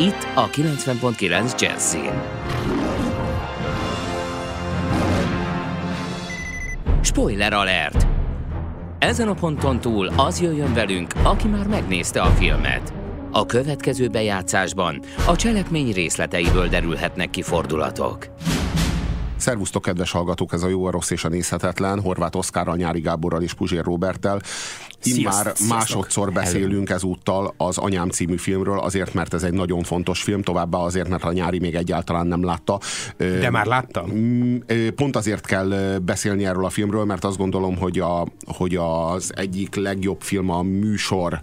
Itt a 90.9 Jazzin. Spoiler alert! Ezen a ponton túl az jöjjön velünk, aki már megnézte a filmet. A következő bejátszásban a cselekmény részleteiből derülhetnek ki fordulatok. Szervusztok, kedves hallgatók, ez a jó, a rossz és a nézhetetlen, Horváth Oszkárral, Nyári Gáborral és Puzsér Roberttel. Immár másodszor beszélünk ezúttal az Anyám című filmről, azért, mert ez egy nagyon fontos film, továbbá azért, mert a Nyári még egyáltalán nem látta. De már láttam? Pont azért kell beszélni erről a filmről, mert azt gondolom, hogy, a, hogy az egyik legjobb film a műsor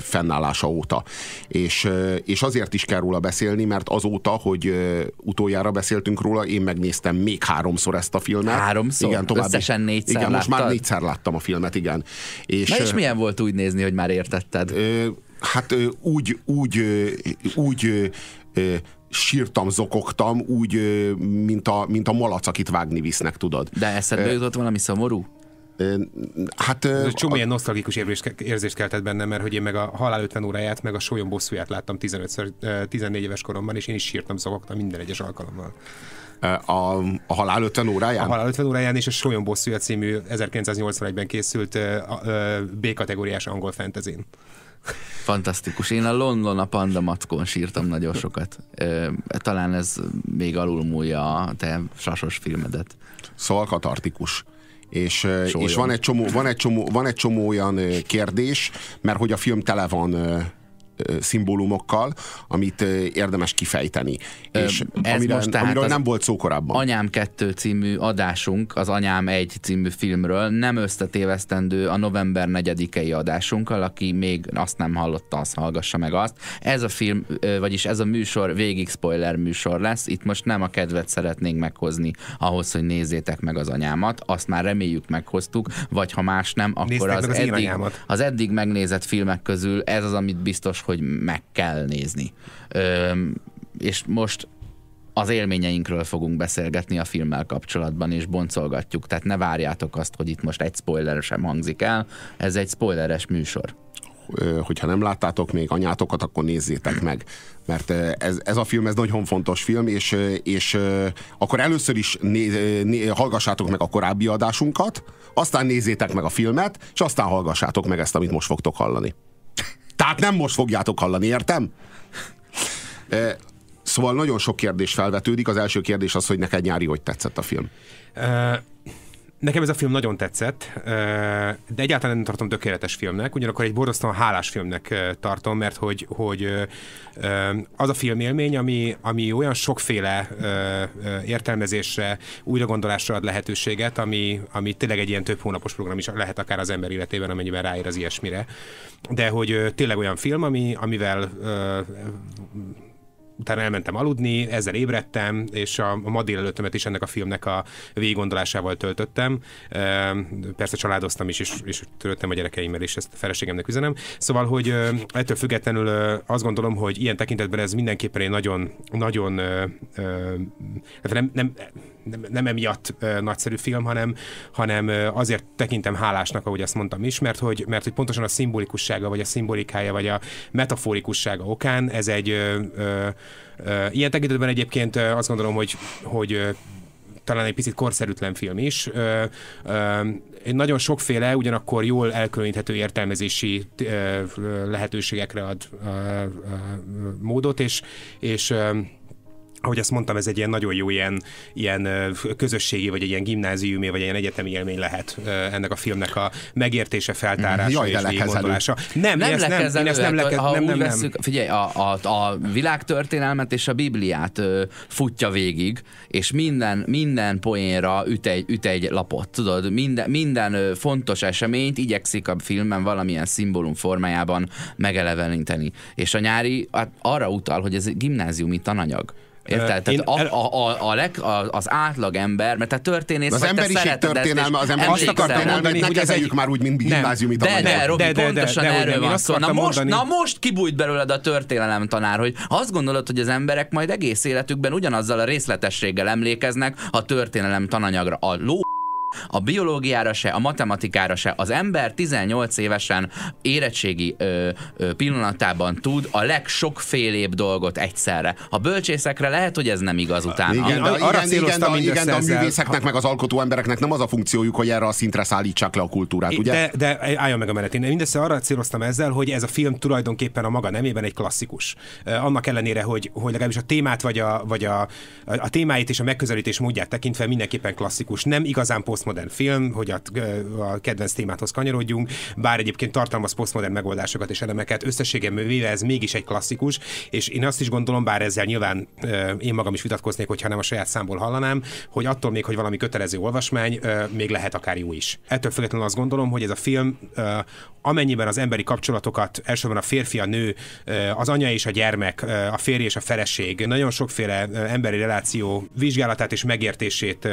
fennállása óta. És, és azért is kell róla beszélni, mert azóta, hogy utoljára beszéltünk róla, én megnéztem még háromszor ezt a filmet. Háromszor? Igen, tovább, Összesen négyszer Igen, láttad? most már négyszer láttam a filmet, igen. És, Na és milyen volt úgy nézni, hogy már értetted? Hát úgy, úgy, úgy sírtam, zokogtam, úgy, mint a, mint a malac, akit vágni visznek, tudod. De eszedbe jutott valami szomorú? Hát, Ez csomó a... ilyen nosztalgikus érzést keltett bennem, mert hogy én meg a Halál 50 óráját, meg a Sólyom bosszúját láttam 15-ször, 14 éves koromban, és én is sírtam, zokogtam minden egyes alkalommal. A, a Halál 50 óráján? A Halál 50 óráján és a Sólyom bosszúja című 1981-ben készült B-kategóriás angol fantasy Fantasztikus. Én a London a Panda Mackon sírtam nagyon sokat. Talán ez még alulmúlja a te sasos filmedet. Szóval katartikus. És, és van, egy csomó, van, egy csomó, van egy csomó olyan kérdés, mert hogy a film tele van szimbólumokkal, amit érdemes kifejteni. Ö, és ez amire, most tehát amiről nem volt szó korábban. Anyám 2 című adásunk, az Anyám 1 című filmről nem összetévesztendő a november 4-i adásunkkal, aki még azt nem hallotta, azt hallgassa meg azt. Ez a film, vagyis ez a műsor végig spoiler műsor lesz. Itt most nem a kedvet szeretnénk meghozni ahhoz, hogy nézzétek meg az anyámat. Azt már reméljük meghoztuk, vagy ha más nem, akkor az, az, eddig, az eddig megnézett filmek közül ez az, amit biztos, hogy meg kell nézni. Ö, és most az élményeinkről fogunk beszélgetni a filmmel kapcsolatban, és boncolgatjuk. Tehát ne várjátok azt, hogy itt most egy spoiler sem hangzik el. Ez egy spoileres műsor hogyha nem láttátok még anyátokat, akkor nézzétek meg. Mert ez, ez a film, ez nagyon fontos film, és, és akkor először is né, né, hallgassátok meg a korábbi adásunkat, aztán nézzétek meg a filmet, és aztán hallgassátok meg ezt, amit most fogtok hallani. Tehát nem most fogjátok hallani, értem? Szóval nagyon sok kérdés felvetődik. Az első kérdés az, hogy neked nyári, hogy tetszett a film. Uh, Nekem ez a film nagyon tetszett, de egyáltalán nem tartom tökéletes filmnek, ugyanakkor egy borzasztóan hálás filmnek tartom, mert hogy, hogy az a filmélmény, ami, ami olyan sokféle értelmezésre, újragondolásra ad lehetőséget, ami, ami tényleg egy ilyen több hónapos program is lehet akár az ember életében, amennyiben ráér az ilyesmire. De hogy tényleg olyan film, ami, amivel utána elmentem aludni, ezzel ébredtem, és a, a ma délelőttemet is ennek a filmnek a végiggondolásával töltöttem. Persze családoztam is, és, és törődtem a gyerekeimmel, és ezt a feleségemnek üzenem. Szóval, hogy ettől függetlenül azt gondolom, hogy ilyen tekintetben ez mindenképpen egy nagyon, nagyon nem, nem, nem, nem emiatt nagyszerű film, hanem, hanem azért tekintem hálásnak, ahogy azt mondtam is, mert hogy, mert hogy pontosan a szimbolikussága, vagy a szimbolikája, vagy a metaforikussága okán ez egy ö, ö, ö, ilyen tekintetben egyébként azt gondolom, hogy, hogy talán egy picit korszerűtlen film is. Ö, ö, nagyon sokféle, ugyanakkor jól elkülöníthető értelmezési ö, lehetőségekre ad ö, ö, módot, és, és ö, ahogy azt mondtam, ez egy ilyen nagyon jó ilyen, ilyen közösségi, vagy egy ilyen gimnáziumi, vagy egy ilyen egyetemi élmény lehet ennek a filmnek a megértése, feltárása Jaj, és végiggondolása. Nem, nem, ezt nem, én ezt nem, leke, ha nem, nem, nem. Veszük, figyelj, a, a, a világtörténelmet és a Bibliát ö, futja végig, és minden, minden poénra üt egy, üt egy lapot, tudod, minden, minden ö, fontos eseményt igyekszik a filmben valamilyen szimbólum formájában megeleveníteni. És a nyári hát arra utal, hogy ez egy gimnáziumi tananyag. Érted? Tehát a, a, a, a leg, a, az átlag ember, mert te történész, Az emberiség történelme, az emberiség rá. történelmet ne hogy ez kezeljük egy- már úgy, mint Nem. gimnáziumi De, tananyag. de, Robi, De, de, de, pontosan de, de, erről én van azt szó. Na akartam most, mondani- na most kibújt belőled a történelem tanár, hogy azt gondolod, hogy az emberek majd egész életükben ugyanazzal a részletességgel emlékeznek a történelem tananyagra. A ló a biológiára se, a matematikára se. Az ember 18 évesen érettségi ö, ö, pillanatában tud a legsokfélébb dolgot egyszerre. A bölcsészekre lehet, hogy ez nem igaz utána. Igen, de, Arra igen, igen, de, igen, de a művészeknek, meg az alkotó embereknek nem az a funkciójuk, hogy erre a szintre szállítsák le a kultúrát, ugye? De, de álljon meg a menet. Én mindössze arra céloztam ezzel, hogy ez a film tulajdonképpen a maga nemében egy klasszikus. Annak ellenére, hogy, hogy legalábbis a témát, vagy a, vagy a, a, témáit és a megközelítés módját tekintve mindenképpen klasszikus. Nem igazán posztmodern film, hogy a, a kedvenc témáthoz kanyarodjunk, bár egyébként tartalmaz posztmodern megoldásokat és elemeket. Összességében véve ez mégis egy klasszikus, és én azt is gondolom, bár ezzel nyilván én magam is vitatkoznék, hogyha nem a saját számból hallanám, hogy attól még, hogy valami kötelező olvasmány, még lehet akár jó is. Ettől függetlenül azt gondolom, hogy ez a film amennyiben az emberi kapcsolatokat, elsősorban a férfi, a nő, az anya és a gyermek, a férj és a feleség, nagyon sokféle emberi reláció vizsgálatát és megértését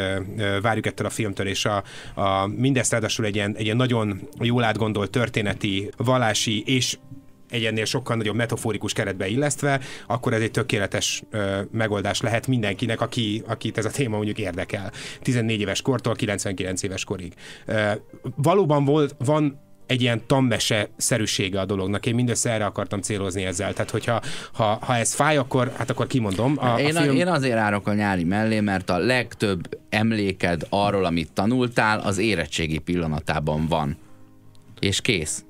várjuk ettől a filmtől, és a, a mindezt ráadásul egy ilyen, egy ilyen nagyon jól átgondolt történeti, vallási és egy ennél sokkal nagyobb metaforikus keretbe illesztve, akkor ez egy tökéletes ö, megoldás lehet mindenkinek, aki, akit ez a téma mondjuk érdekel. 14 éves kortól 99 éves korig. Ö, valóban volt, van egy ilyen tammese szerűsége a dolognak. Én mindössze erre akartam célozni ezzel. Tehát, hogyha ha, ha ez fáj, akkor, hát akkor kimondom. A, Én, a film... én azért árok a nyári mellé, mert a legtöbb emléked arról, amit tanultál, az érettségi pillanatában van. És kész.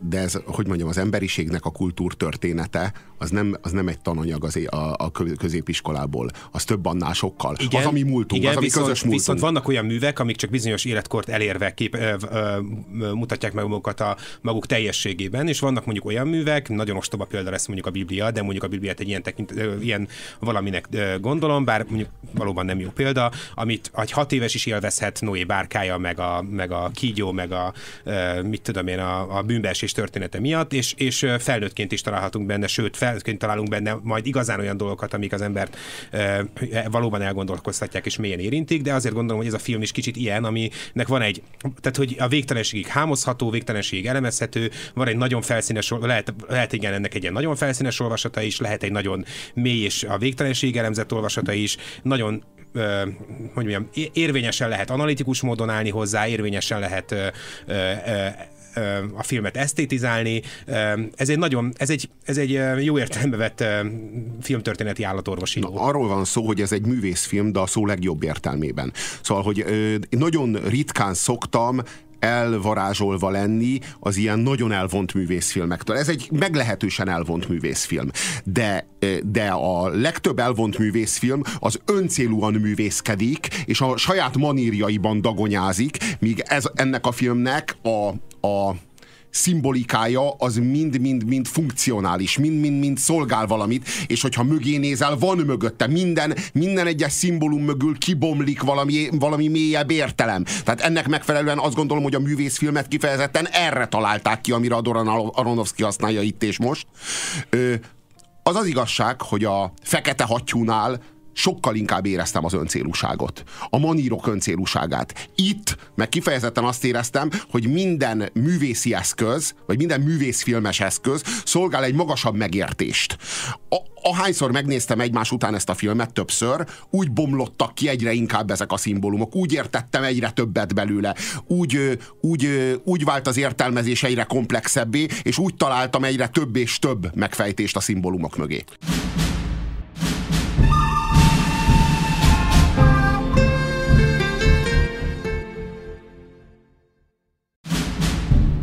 de ez, hogy mondjam, az emberiségnek a kultúrtörténete, az nem, az nem egy tananyag az, a, a kö- középiskolából, az több annál sokkal. Igen, az, ami múltunk, igen, az, ami viszont, közös múltunk. Viszont vannak olyan művek, amik csak bizonyos életkort elérve kép, ö, ö, mutatják meg magukat a maguk teljességében, és vannak mondjuk olyan művek, nagyon ostoba példa lesz mondjuk a Biblia, de mondjuk a Bibliát egy ilyen, tekint, ö, ilyen valaminek ö, gondolom, bár mondjuk valóban nem jó példa, amit egy hat éves is élvezhet Noé bárkája, meg a, meg a kígyó, meg a ö, mit tudom én, a, a bűnbeesés története miatt, és, és felnőttként is találhatunk benne, sőt, felnőttként találunk benne majd igazán olyan dolgokat, amik az embert ö, valóban elgondolkoztatják és mélyen érintik, de azért gondolom, hogy ez a film is kicsit ilyen, aminek van egy, tehát hogy a végtelenségig hámozható, végtelenségig elemezhető, van egy nagyon felszínes, lehet, lehet igen ennek egy ilyen nagyon felszínes olvasata is, lehet egy nagyon mély és a végtelenség elemzett olvasata is, nagyon hogy mondjam, érvényesen lehet analitikus módon állni hozzá, érvényesen lehet a filmet esztétizálni. Ez egy nagyon, ez egy, ez egy jó értelembe vett filmtörténeti állatorvosi Na, arról van szó, hogy ez egy művészfilm, de a szó legjobb értelmében. Szóval, hogy nagyon ritkán szoktam elvarázsolva lenni az ilyen nagyon elvont művészfilmektől. Ez egy meglehetősen elvont művészfilm. De, de a legtöbb elvont művészfilm az öncélúan művészkedik, és a saját manírjaiban dagonyázik, míg ez ennek a filmnek a, a szimbolikája az mind-mind-mind funkcionális, mind-mind-mind szolgál valamit, és hogyha mögé nézel, van mögötte. Minden, minden egyes szimbólum mögül kibomlik valami, valami mélyebb értelem. Tehát ennek megfelelően azt gondolom, hogy a művészfilmet kifejezetten erre találták ki, amire a Doran Aronofsky használja itt és most. Ö, az az igazság, hogy a fekete hattyúnál sokkal inkább éreztem az öncélúságot. A manírok öncélúságát. Itt meg kifejezetten azt éreztem, hogy minden művészi eszköz, vagy minden művészfilmes eszköz szolgál egy magasabb megértést. A, ahányszor megnéztem egymás után ezt a filmet többször, úgy bomlottak ki egyre inkább ezek a szimbólumok. Úgy értettem egyre többet belőle. Úgy, úgy, úgy vált az értelmezés egyre komplexebbé, és úgy találtam egyre több és több megfejtést a szimbólumok mögé.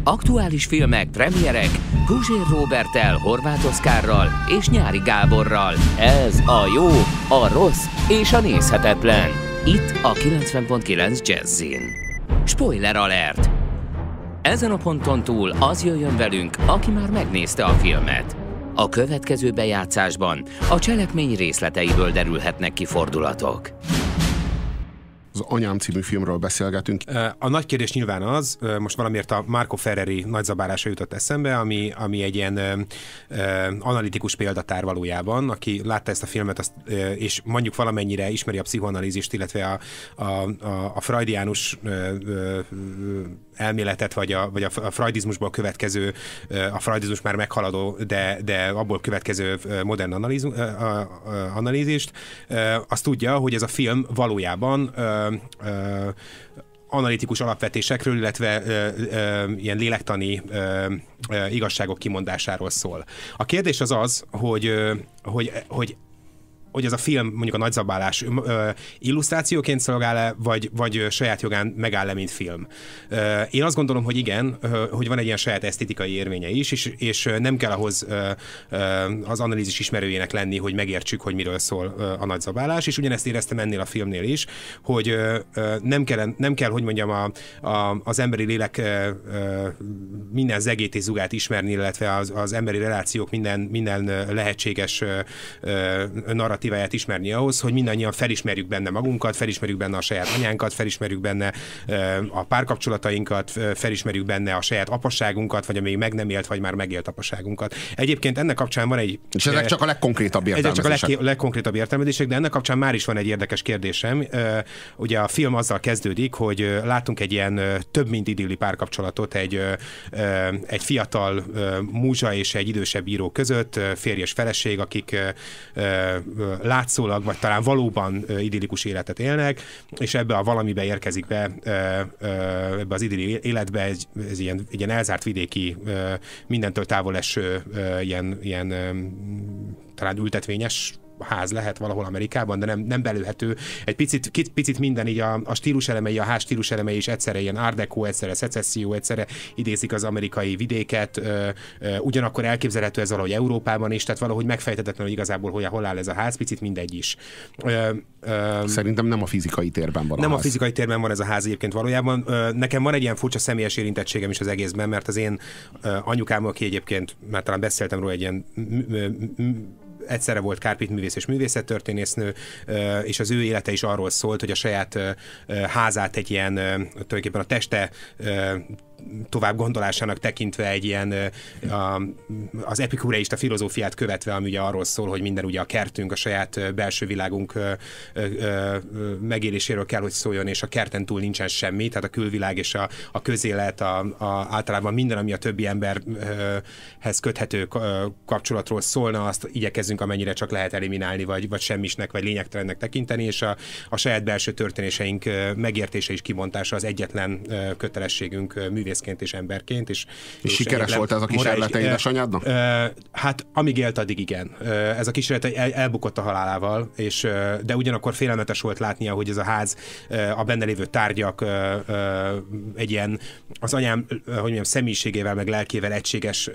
Aktuális filmek, premierek, Guzsér Robertel, Horváth Oszkárral és Nyári Gáborral. Ez a jó, a rossz és a nézhetetlen. Itt a 90.9 Jazzin. Spoiler alert! Ezen a ponton túl az jöjjön velünk, aki már megnézte a filmet. A következő bejátszásban a cselekmény részleteiből derülhetnek ki fordulatok. Az Anyám című filmről beszélgetünk. A nagy kérdés nyilván az, most valamiért a Marco Ferreri nagyzabálása jutott eszembe, ami, ami egy ilyen ö, ö, analitikus példatár valójában, aki látta ezt a filmet, azt, ö, és mondjuk valamennyire ismeri a pszichoanalízist, illetve a, a, a, a freudiánus ö, ö, elméletet, vagy a, vagy a freudizmusból következő, a freudizmus már meghaladó, de, de abból következő modern analíz, analízist, azt tudja, hogy ez a film valójában analitikus alapvetésekről, illetve ö, ö, ilyen lélektani ö, ö, igazságok kimondásáról szól. A kérdés az az, hogy, ö, hogy, hogy hogy ez a film mondjuk a nagyzabálás illusztrációként szolgál-e, vagy, vagy saját jogán megáll-e, mint film. Én azt gondolom, hogy igen, hogy van egy ilyen saját esztétikai érvénye is, és, és nem kell ahhoz az analízis ismerőjének lenni, hogy megértsük, hogy miről szól a nagyzabálás, és ugyanezt éreztem ennél a filmnél is, hogy nem, kell, nem kell, hogy mondjam, a, a, az emberi lélek minden zegét és zugát ismerni, illetve az, az emberi relációk minden, minden lehetséges ö, narratíváját ismerni ahhoz, hogy mindannyian felismerjük benne magunkat, felismerjük benne a saját anyánkat, felismerjük benne a párkapcsolatainkat, felismerjük benne a saját apasságunkat, vagy a még meg nem élt, vagy már megélt apasságunkat. Egyébként ennek kapcsán van egy... És ezek csak a legkonkrétabb értelmezések. Ezek csak a leg, legkonkrétabb értelmezések, de ennek kapcsán már is van egy érdekes kérdésem. Ugye a film azzal kezdődik, hogy látunk egy ilyen több mint idilli párkapcsolatot egy, egy fiatal múzsa és egy idősebb író között, férj és feleség, akik látszólag, vagy talán valóban idillikus életet élnek, és ebbe a valamibe érkezik be, ebbe az idilli életbe ez, ez ilyen, egy ilyen elzárt vidéki, mindentől távol eső, ilyen, ilyen talán ültetvényes ház lehet valahol Amerikában, de nem, nem belőhető. Egy picit, picit minden így a, a stílus elemei, a ház stílus elemei is egyszerre ilyen art deco, egyszerre szecesszió, egyszerre idézik az amerikai vidéket, ö, ö, ugyanakkor elképzelhető ez valahogy Európában is, tehát valahogy megfejtetetlen, hogy igazából hol, hol áll ez a ház, picit mindegy is. Ö, ö, Szerintem nem a fizikai térben van Nem a, a fizikai térben van ez a ház egyébként valójában. Ö, nekem van egy ilyen furcsa személyes érintettségem is az egészben, mert az én anyukám, aki egyébként már talán beszéltem róla, egy ilyen egyszerre volt kárpitművész és művészettörténésznő, és az ő élete is arról szólt, hogy a saját házát egy ilyen tulajdonképpen a teste tovább gondolásának tekintve egy ilyen a, az epikureista filozófiát követve, ami ugye arról szól, hogy minden ugye a kertünk, a saját belső világunk megéléséről kell, hogy szóljon, és a kerten túl nincsen semmi, tehát a külvilág és a, a közélet, a, a, általában minden, ami a többi emberhez köthető kapcsolatról szólna, azt igyekezzünk amennyire csak lehet eliminálni, vagy, vagy semmisnek, vagy lényegtelennek tekinteni, és a, a saját belső történéseink megértése és kibontása az egyetlen kötelességünk művészet művészként és emberként. És, és, és sikeres volt ez a kísérlete édesanyádnak? Hát amíg élt, addig igen. Ez a kísérlet el, elbukott a halálával, és, de ugyanakkor félelmetes volt látnia, hogy ez a ház, a benne lévő tárgyak egy ilyen az anyám, hogy mondjam, személyiségével, meg lelkével egységes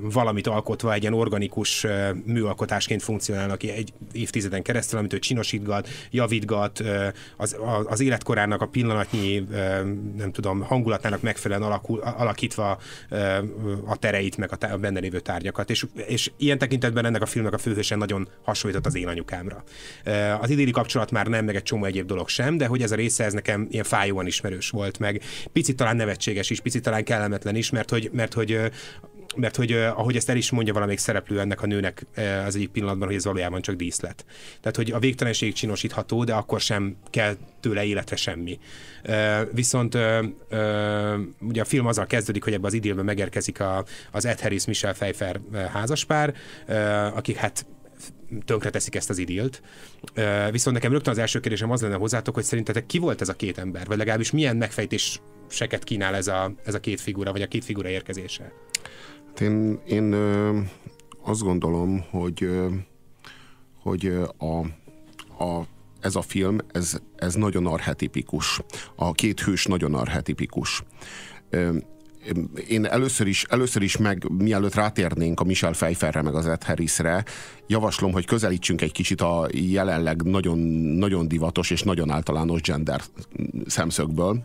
valamit alkotva, egy ilyen organikus műalkotásként funkcionálnak egy évtizeden keresztül, amit ő csinosítgat, javítgat, az, az életkorának a pillanatnyi, nem tudom, hangulatának megfelelően alakul, alakítva a tereit, meg a benne lévő tárgyakat. És, és ilyen tekintetben ennek a filmnek a főhősen nagyon hasonlított az én anyukámra. Az idéli kapcsolat már nem, meg egy csomó egyéb dolog sem, de hogy ez a része, ez nekem ilyen fájóan ismerős volt, meg picit talán nevetséges is, picit talán kellemetlen is, mert hogy, mert hogy mert hogy ahogy ezt el is mondja valamelyik szereplő ennek a nőnek az egyik pillanatban, hogy ez valójában csak díszlet. Tehát, hogy a végtelenség csinosítható, de akkor sem kell tőle életre semmi. Viszont ugye a film azzal kezdődik, hogy ebbe az idélben megérkezik a, az Ed Harris Michelle Pfeiffer házaspár, akik hát tönkre teszik ezt az idilt. Viszont nekem rögtön az első kérdésem az lenne hozzátok, hogy szerintetek ki volt ez a két ember, vagy legalábbis milyen megfejtéseket kínál ez a, ez a két figura, vagy a két figura érkezése? Hát én, én azt gondolom, hogy, hogy a, a, ez a film, ez, ez nagyon arhetipikus. A két hős nagyon arhetipikus. Én először is, először is meg, mielőtt rátérnénk a Michel Pfeifferre, meg az Ed Harrisre, javaslom, hogy közelítsünk egy kicsit a jelenleg nagyon, nagyon divatos és nagyon általános gender szemszögből.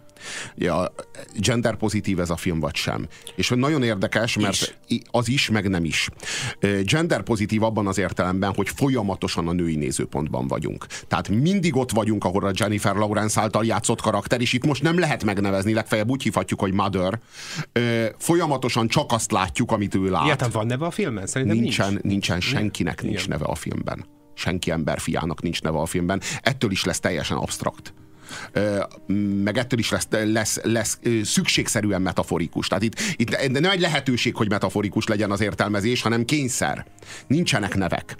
Ja, gender pozitív ez a film, vagy sem. És nagyon érdekes, mert is. az is, meg nem is. Gender pozitív abban az értelemben, hogy folyamatosan a női nézőpontban vagyunk. Tehát mindig ott vagyunk, ahol a Jennifer Lawrence által játszott karakter, és itt most nem lehet megnevezni, legfeljebb úgy hívhatjuk, hogy Mother. Folyamatosan csak azt látjuk, amit ő lát. Ilyetán van neve a filmben? Szerintem nincsen, nincs. nincsen senkinek nincs nincs neve a filmben. Senki ember fiának nincs neve a filmben. Ettől is lesz teljesen abstrakt meg ettől is lesz, lesz, lesz szükségszerűen metaforikus. Tehát itt, itt nem egy lehetőség, hogy metaforikus legyen az értelmezés, hanem kényszer. Nincsenek nevek.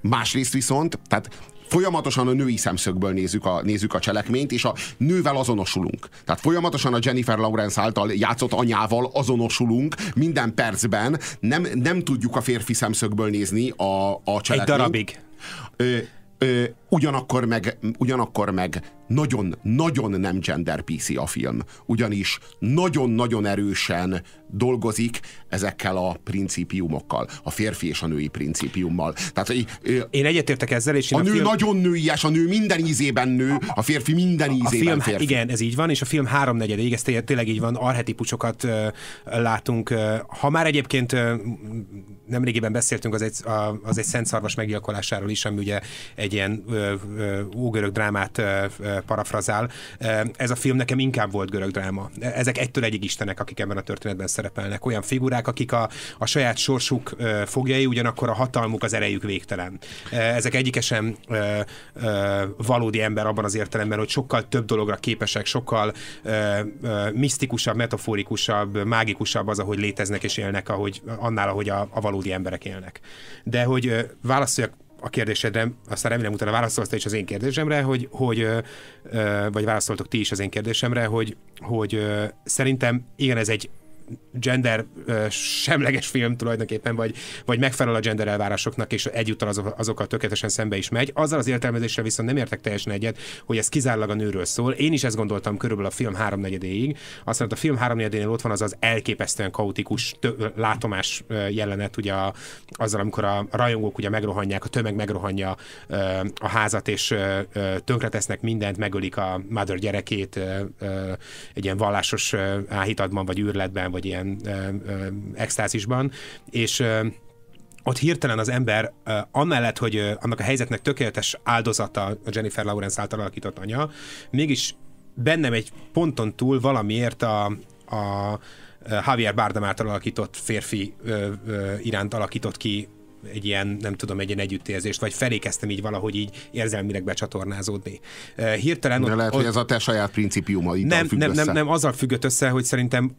Másrészt viszont, tehát folyamatosan a női szemszögből nézzük a, nézzük a cselekményt, és a nővel azonosulunk. Tehát folyamatosan a Jennifer Lawrence által játszott anyával azonosulunk minden percben, nem, nem tudjuk a férfi szemszögből nézni a, a cselekményt. Egy darabig. Ö, ö, ugyanakkor meg, ugyanakkor meg nagyon-nagyon nem gender PC a film, ugyanis nagyon-nagyon erősen dolgozik ezekkel a principiumokkal, a férfi és a női principiummal. Tehát, én egyetértek ezzel, és én a, a nő film... nagyon nőies, a nő minden ízében nő, a férfi minden ízében a film, férfi. Igen, ez így van, és a film háromnegyedéig, ez tényleg így van, arhetipusokat látunk. Ha már egyébként nemrégiben beszéltünk az egy, az egy szent szarvas meggyilkolásáról is, ami ugye egy ilyen ógörög drámát uh, parafrazál. Ez a film nekem inkább volt görög dráma. Ezek egytől egyig istenek, akik ebben a történetben szerepelnek. Olyan figurák, akik a, a saját sorsuk fogjai, ugyanakkor a hatalmuk, az erejük végtelen. Ezek egyikesen valódi ember abban az értelemben, hogy sokkal több dologra képesek, sokkal misztikusabb, metaforikusabb, mágikusabb az, ahogy léteznek és élnek, ahogy, annál, ahogy a, a valódi emberek élnek. De hogy válaszoljak a kérdésedre, aztán remélem utána válaszolsz is az én kérdésemre, hogy, hogy vagy válaszoltok ti is az én kérdésemre, hogy, hogy szerintem igen, ez egy gender semleges film tulajdonképpen, vagy, vagy megfelel a gender elvárásoknak, és egyúttal azok, azokkal tökéletesen szembe is megy. Azzal az értelmezésre viszont nem értek teljesen egyet, hogy ez kizárólag a nőről szól. Én is ezt gondoltam körülbelül a film háromnegyedéig. Aztán a film háromnegyedénél ott van az az elképesztően kaotikus tö- látomás jelenet, ugye a, azzal, amikor a rajongók ugye megrohanják, a tömeg megrohanja a házat, és tönkretesznek mindent, megölik a mother gyerekét egy ilyen vallásos áhítatban, vagy űrletben, vagy ilyen ö, ö, extázisban, és ö, ott hirtelen az ember, amellett, hogy annak a helyzetnek tökéletes áldozata a Jennifer Lawrence által alakított anya, mégis bennem egy ponton túl valamiért a, a Javier Bardem által alakított férfi uh, uh, iránt alakított ki egy ilyen, nem tudom, egy ilyen együttérzést, vagy felé kezdtem így valahogy így érzelmileg becsatornázódni. Hirtelen... De ott, lehet, ott, hogy ez a te saját principiumaid nem, nem, nem, nem, azzal függött össze, hogy szerintem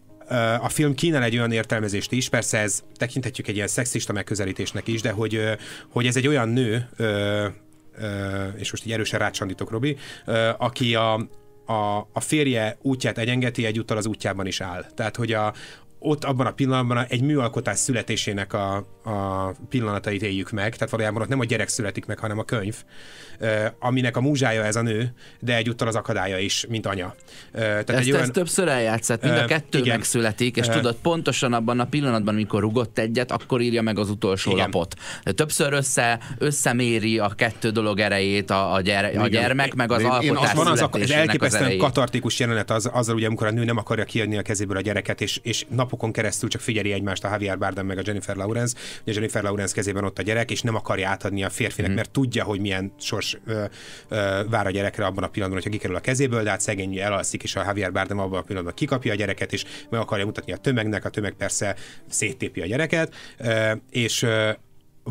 a film kínál egy olyan értelmezést is, persze ez tekinthetjük egy ilyen szexista megközelítésnek is, de hogy, hogy ez egy olyan nő, és most így erősen rácsandítok, Robi, aki a, a, a férje útját egyengeti, egyúttal az útjában is áll. Tehát, hogy a, ott abban a pillanatban egy műalkotás születésének a, a pillanatait éljük meg, tehát valójában ott nem a gyerek születik meg, hanem a könyv, aminek a múzsája ez a nő, de egyúttal az akadálya is, mint anya. Tehát ezt, egy olyan... ezt többször eljátszett, mind a kettő igen. megszületik, és tudod, pontosan abban a pillanatban, amikor rugott egyet, akkor írja meg az utolsó igen. lapot. De többször össze, összeméri a kettő dolog erejét a, a, gyere, a gyermek, meg az én, alkotás én van az, az elképesztően az katartikus jelenet az, azzal, ugye, amikor a nő nem akarja kiadni a kezéből a gyereket, és, és napokon keresztül csak figyeli egymást a Javier Bardem meg a Jennifer Lawrence, ugye Jennifer Lawrence kezében ott a gyerek, és nem akarja átadni a férfinek, mm. mert tudja, hogy milyen sors ö, ö, vár a gyerekre abban a pillanatban, hogyha kikerül a kezéből, de hát szegény elalszik, és a Javier Bardem abban a pillanatban kikapja a gyereket, és meg akarja mutatni a tömegnek, a tömeg persze széttépi a gyereket, ö, és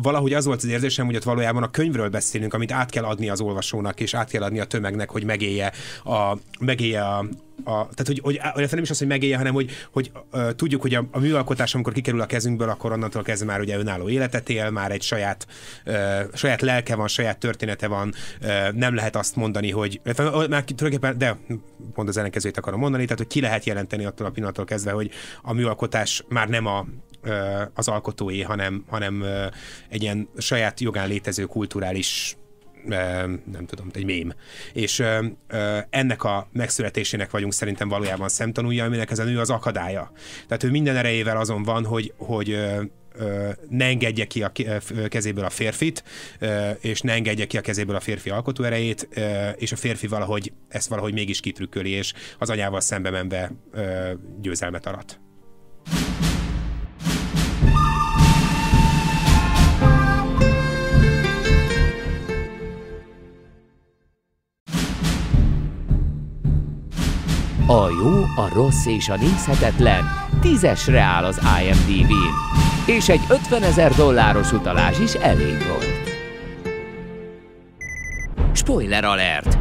valahogy az volt az érzésem, hogy ott valójában a könyvről beszélünk, amit át kell adni az olvasónak, és át kell adni a tömegnek, hogy megélje a, megélje a, a, tehát, hogy, hogy, hogy nem is az, hogy megélje, hanem hogy, hogy uh, tudjuk, hogy a, a műalkotás, amikor kikerül a kezünkből, akkor onnantól kezdve már ugye önálló életet él, már egy saját, uh, saját lelke van, saját története van, uh, nem lehet azt mondani, hogy már tulajdonképpen, de pont az ellenkezőjét akarom mondani, tehát hogy ki lehet jelenteni attól a pillanattól kezdve, hogy a műalkotás már nem a, az alkotói, hanem, hanem egy ilyen saját jogán létező kulturális nem tudom, egy mém. És ennek a megszületésének vagyunk szerintem valójában szemtanúja, aminek ez a nő az akadálya. Tehát ő minden erejével azon van, hogy, hogy ne engedje ki a kezéből a férfit, és ne engedje ki a kezéből a férfi alkotóerejét, és a férfi valahogy ezt valahogy mégis kitrükköli, és az anyával szembe menve győzelmet arat. A jó, a rossz és a nézhetetlen tízesre áll az IMDb-n és egy 50 ezer dolláros utalás is elég volt. Spoiler alert!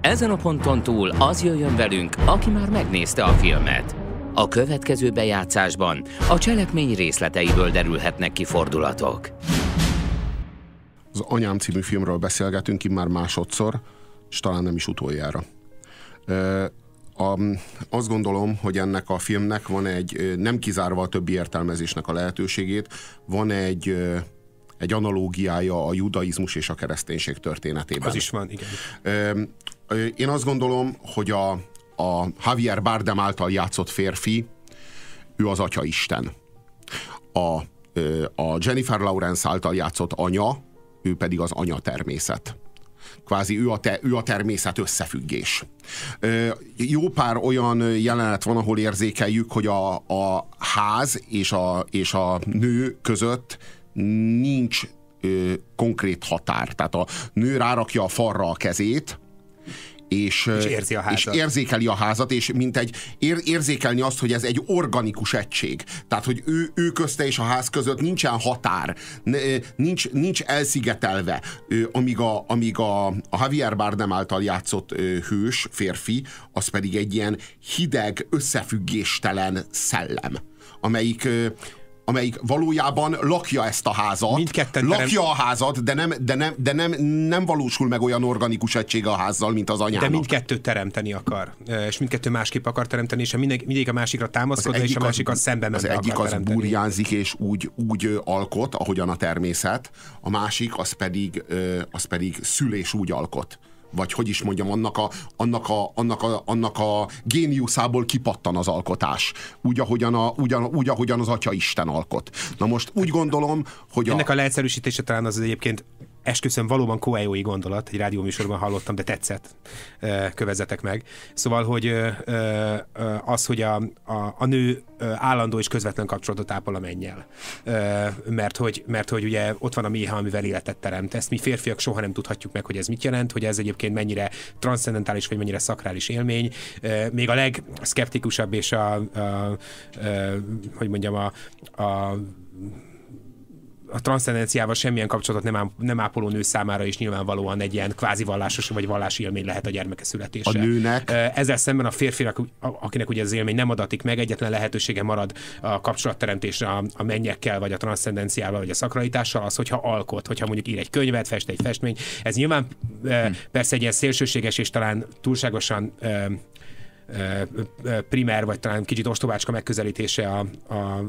Ezen a ponton túl az jöjjön velünk, aki már megnézte a filmet. A következő bejátszásban a cselekmény részleteiből derülhetnek ki fordulatok. Az Anyám című filmről beszélgetünk már másodszor, és talán nem is utoljára. A, azt gondolom, hogy ennek a filmnek van egy, nem kizárva a többi értelmezésnek a lehetőségét, van egy, egy analógiája a judaizmus és a kereszténység történetében. Az is van, igen. Én azt gondolom, hogy a, a Javier Bardem által játszott férfi, ő az Atya Isten. A, a Jennifer Lawrence által játszott anya, ő pedig az anya természet kvázi ő a, te, ő a természet összefüggés. Jó pár olyan jelenet van, ahol érzékeljük, hogy a, a ház és a, és a nő között nincs konkrét határ. Tehát a nő rárakja a farra a kezét, és, és, érzi a házat. és érzékeli a házat, és mint egy ér, érzékelni azt, hogy ez egy organikus egység. Tehát, hogy ő, ő közte és a ház között nincsen határ, nincs, nincs elszigetelve, amíg a, amíg a, a Javier Bardem által játszott hős, férfi, az pedig egy ilyen hideg, összefüggéstelen szellem, amelyik amelyik valójában lakja ezt a házat. Mindketten lakja terem... a házat, de, nem, de, nem, de nem, nem valósul meg olyan organikus egység a házzal, mint az anyának. De mindkettő teremteni akar, és mindkettő másképp akar teremteni, és mindig, mindig a másikra támaszkodva, és a másik az szembe Az egyik az burjánzik, és úgy, úgy alkot, ahogyan a természet, a másik az pedig, az pedig szül és úgy alkot vagy hogy is mondjam, annak a, annak a, annak a, annak a géniuszából kipattan az alkotás. Úgy ahogyan, a, ugyan, úgy, ahogyan az Atya Isten alkot. Na most úgy gondolom, hogy Ennek a, a leegyszerűsítése talán az egyébként esküszöm valóban koejói gondolat, egy rádióműsorban hallottam, de tetszett, kövezetek meg. Szóval, hogy az, hogy a, a, a nő állandó és közvetlen kapcsolatot ápol a mennyel. Mert hogy, mert hogy ugye ott van a méha, amivel életet teremt. Ezt mi férfiak soha nem tudhatjuk meg, hogy ez mit jelent, hogy ez egyébként mennyire transzcendentális, vagy mennyire szakrális élmény. Még a legszkeptikusabb és a, a, a hogy mondjam, a, a a transzcendenciával semmilyen kapcsolatot nem, nem ápoló nő számára is nyilvánvalóan egy ilyen kvázi vallásos vagy vallási élmény lehet a gyermeke születése. A nőnek. Ezzel szemben a férfinak, akinek ugye az élmény nem adatik meg, egyetlen lehetősége marad a kapcsolatteremtésre a, a mennyekkel, vagy a transzcendenciával, vagy a szakralitással, az, hogyha alkot, hogyha mondjuk ír egy könyvet, fest egy festmény. Ez nyilván hm. persze egy ilyen szélsőséges és talán túlságosan primer, vagy talán kicsit ostobácska megközelítése a, a,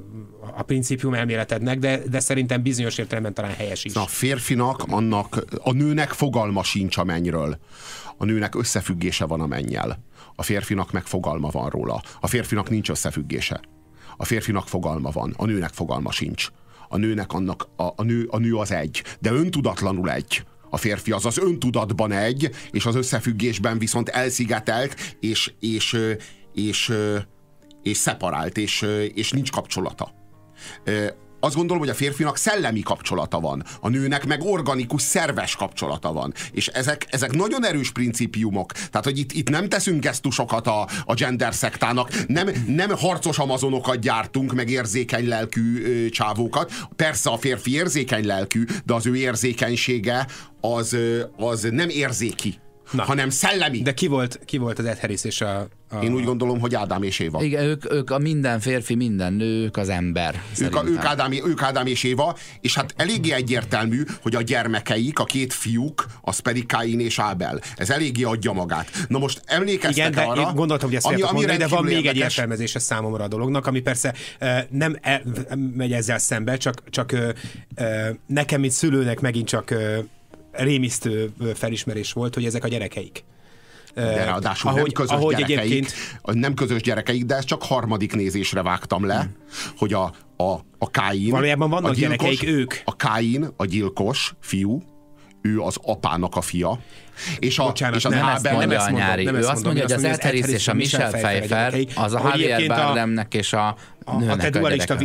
a principium elméletednek, de, de szerintem bizonyos értelemben talán helyes is. A férfinak, annak, a nőnek fogalma sincs a mennyről. A nőnek összefüggése van a mennyel. A férfinak meg fogalma van róla. A férfinak nincs összefüggése. A férfinak fogalma van, a nőnek fogalma sincs. A nőnek annak, a, a, nő, a nő az egy, de öntudatlanul egy. A férfi az az öntudatban egy, és az összefüggésben viszont elszigetelt, és, és, és, és, és szeparált, és, és nincs kapcsolata azt gondolom, hogy a férfinak szellemi kapcsolata van, a nőnek meg organikus, szerves kapcsolata van. És ezek, ezek nagyon erős principiumok. Tehát, hogy itt, itt nem teszünk gesztusokat a, a gender szektának, nem, nem harcos amazonokat gyártunk, meg érzékeny lelkű ö, csávókat. Persze a férfi érzékeny lelkű, de az ő érzékenysége az, az nem érzéki Na. hanem szellemi. De ki volt, ki volt az Ed Harris és a, a... Én úgy gondolom, hogy Ádám és Éva. Igen, ők, ők a minden férfi, minden nő, ők az ember. Ők, a, ők, Ádám, ők Ádám és Éva, és hát eléggé egyértelmű, hogy a gyermekeik, a két fiúk, az pedig Káin és Ábel. Ez eléggé adja magát. Na most emlékeztek Igen, arra... Én gondoltam, hogy ezt ami, ami mondani, de van még érdekes. egy értelmezése számomra a dolognak, ami persze nem e, megy ezzel szembe, csak, csak nekem, mint szülőnek megint csak rémisztő felismerés volt, hogy ezek a gyerekeik. De ráadásul ahogy, nem közös ahogy gyerekeik, egyébként... nem közös gyerekeik, de ezt csak harmadik nézésre vágtam le, hmm. hogy a, a, a Káin... Valójában vannak a gyilkos, gyerekeik ők. A Káin, a gyilkos fiú, ő az apának a fia. És, a, Bocsánat, és az nem, Ábel, nem, ezt mondom, nem ő azt mondja, hogy az Ed Harris és a Michelle Pfeiffer az a Javier Bardemnek és a a, a te dualista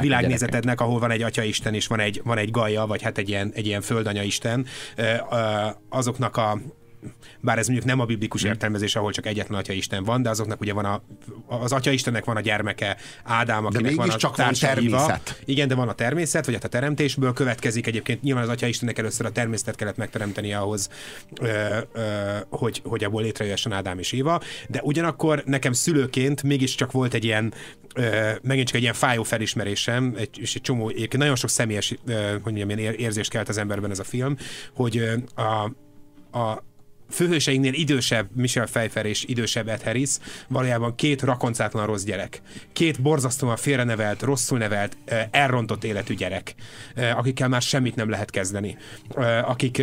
világnézetednek, ahol van egy atyaisten és van egy, van egy gaja, vagy hát egy ilyen, egy ilyen földanyaisten, azoknak a bár ez mondjuk nem a biblikus hmm. értelmezés, ahol csak egyetlen atya Isten van, de azoknak ugye van a, az atya Istennek van a gyermeke, Ádám, akinek van a csak van természet. Igen, de van a természet, vagy hát a teremtésből következik egyébként. Nyilván az atya Istennek először a természetet kellett megteremteni ahhoz, ö, ö, hogy, hogy abból létrejöjjön Ádám és Éva, de ugyanakkor nekem szülőként mégiscsak volt egy ilyen, ö, megint csak egy ilyen fájó felismerésem, egy, és egy csomó, nagyon sok személyes, ö, hogy mondjam, érzést kelt az emberben ez a film, hogy a, a főhőseinknél idősebb Michel Pfeiffer és idősebb Ed Harris valójában két rakoncátlan rossz gyerek. Két borzasztóan félrenevelt, rosszul nevelt, elrontott életű gyerek, akikkel már semmit nem lehet kezdeni. Akik,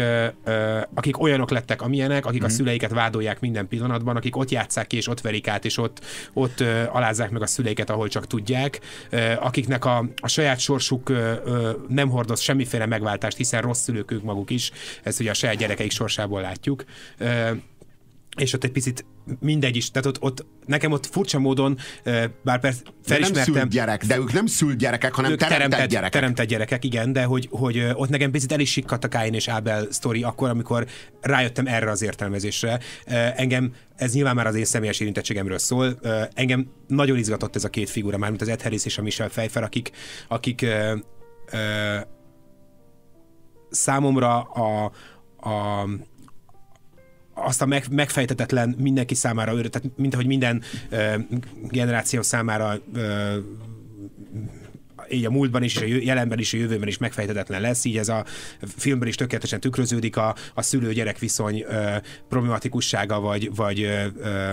akik olyanok lettek, amilyenek, akik a mhm. szüleiket vádolják minden pillanatban, akik ott játszák ki, és ott verik át, és ott, ott alázzák meg a szüleiket, ahol csak tudják, akiknek a, a saját sorsuk nem hordoz semmiféle megváltást, hiszen rossz szülők ők maguk is, ezt ugye a saját gyerekeik sorsából látjuk és ott egy picit mindegy is, tehát ott, ott nekem ott furcsa módon, bár persze felismertem... De nem gyerek, de ők nem szült gyerekek, hanem ők teremtett, teremtett gyerekek. Teremtett gyerekek, igen, de hogy, hogy ott nekem picit el is sikkadt a Káin és Ábel sztori akkor, amikor rájöttem erre az értelmezésre. Engem, ez nyilván már az én személyes érintettségemről szól, engem nagyon izgatott ez a két figura, mármint az Ed Harris és a Michelle Pfeiffer, akik, akik számomra a, a azt a meg, megfejtetetlen mindenki számára, tehát mint ahogy minden uh, generáció számára uh, így a múltban is, a jelenben is, a jövőben is megfejtetetlen lesz, így ez a filmben is tökéletesen tükröződik a, a szülő-gyerek viszony ö, problematikussága, vagy, vagy ö, ö,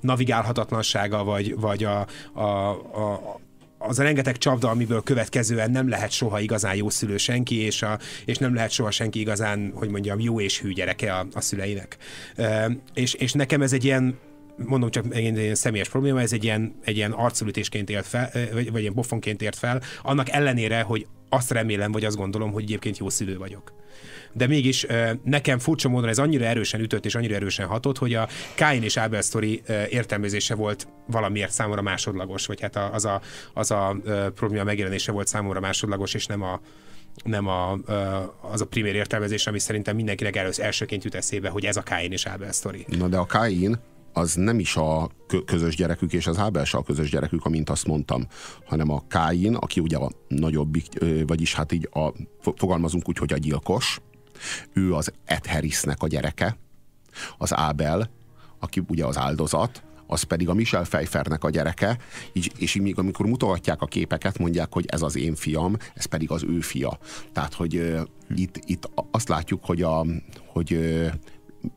navigálhatatlansága, vagy, vagy a, a, a, az a rengeteg csapda, amiből következően nem lehet soha igazán jó szülő senki, és, a, és nem lehet soha senki igazán, hogy mondjam, jó és hű gyereke a, a szüleinek. E, és, és nekem ez egy ilyen mondom csak egy ilyen személyes probléma, ez egy ilyen, egy ilyen arculütésként ért fel, vagy, vagy ilyen bofonként ért fel, annak ellenére, hogy azt remélem, vagy azt gondolom, hogy egyébként jó szülő vagyok de mégis nekem furcsa módon ez annyira erősen ütött és annyira erősen hatott, hogy a Káin és Ábel sztori értelmezése volt valamiért számomra másodlagos, vagy hát az a, az a probléma megjelenése volt számomra másodlagos, és nem a, nem a, az a primér értelmezés, ami szerintem mindenkinek először elsőként jut eszébe, hogy ez a Káin és Ábel sztori. Na de a Káin az nem is a közös gyerekük, és az Ábel se a közös gyerekük, amint azt mondtam, hanem a Káin, aki ugye a nagyobbik, vagyis hát így a, fogalmazunk úgy, hogy a gyilkos, ő az Ed Harrisnek a gyereke, az Ábel, aki ugye az áldozat, az pedig a Michel Pfeiffernek a gyereke, így, és így még amikor mutogatják a képeket, mondják, hogy ez az én fiam, ez pedig az ő fia. Tehát, hogy uh, itt, itt azt látjuk, hogy, a, hogy uh,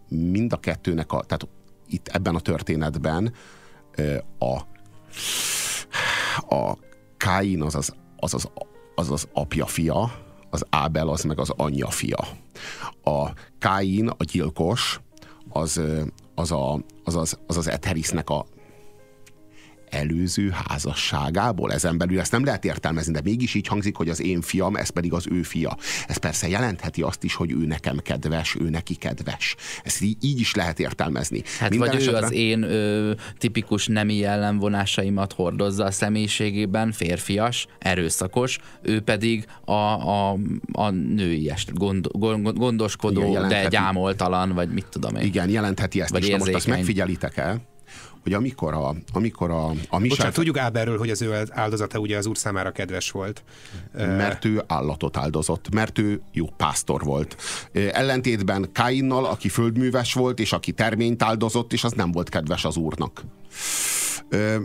mind a kettőnek, a, tehát itt ebben a történetben uh, a, a Káin az az, az, az, az, az apja fia, az Ábel az meg az anyja fia. A Káin, a gyilkos, az az a, az, az, az, az Etherisnek a előző házasságából. Ezen belül ezt nem lehet értelmezni, de mégis így hangzik, hogy az én fiam, ez pedig az ő fia. Ez persze jelentheti azt is, hogy ő nekem kedves, ő neki kedves. Ezt így, így is lehet értelmezni. Hát Minden vagy esetre... ő az én ö, tipikus nemi jellemvonásaimat hordozza a személyiségében, férfias, erőszakos, ő pedig a, a, a női gond, gond, gondoskodó, Igen, de gyámoltalan, vagy mit tudom én. Igen, jelentheti ezt vagy is. Na most azt megfigyelitek el, hogy amikor a, amikor a, a Michel... Bocsánat, tudjuk Áberről, hogy az ő áldozata ugye az úr számára kedves volt. Mert ő állatot áldozott, mert ő jó pásztor volt. Ellentétben Kainnal, aki földműves volt, és aki terményt áldozott, és az nem volt kedves az úrnak. Ö,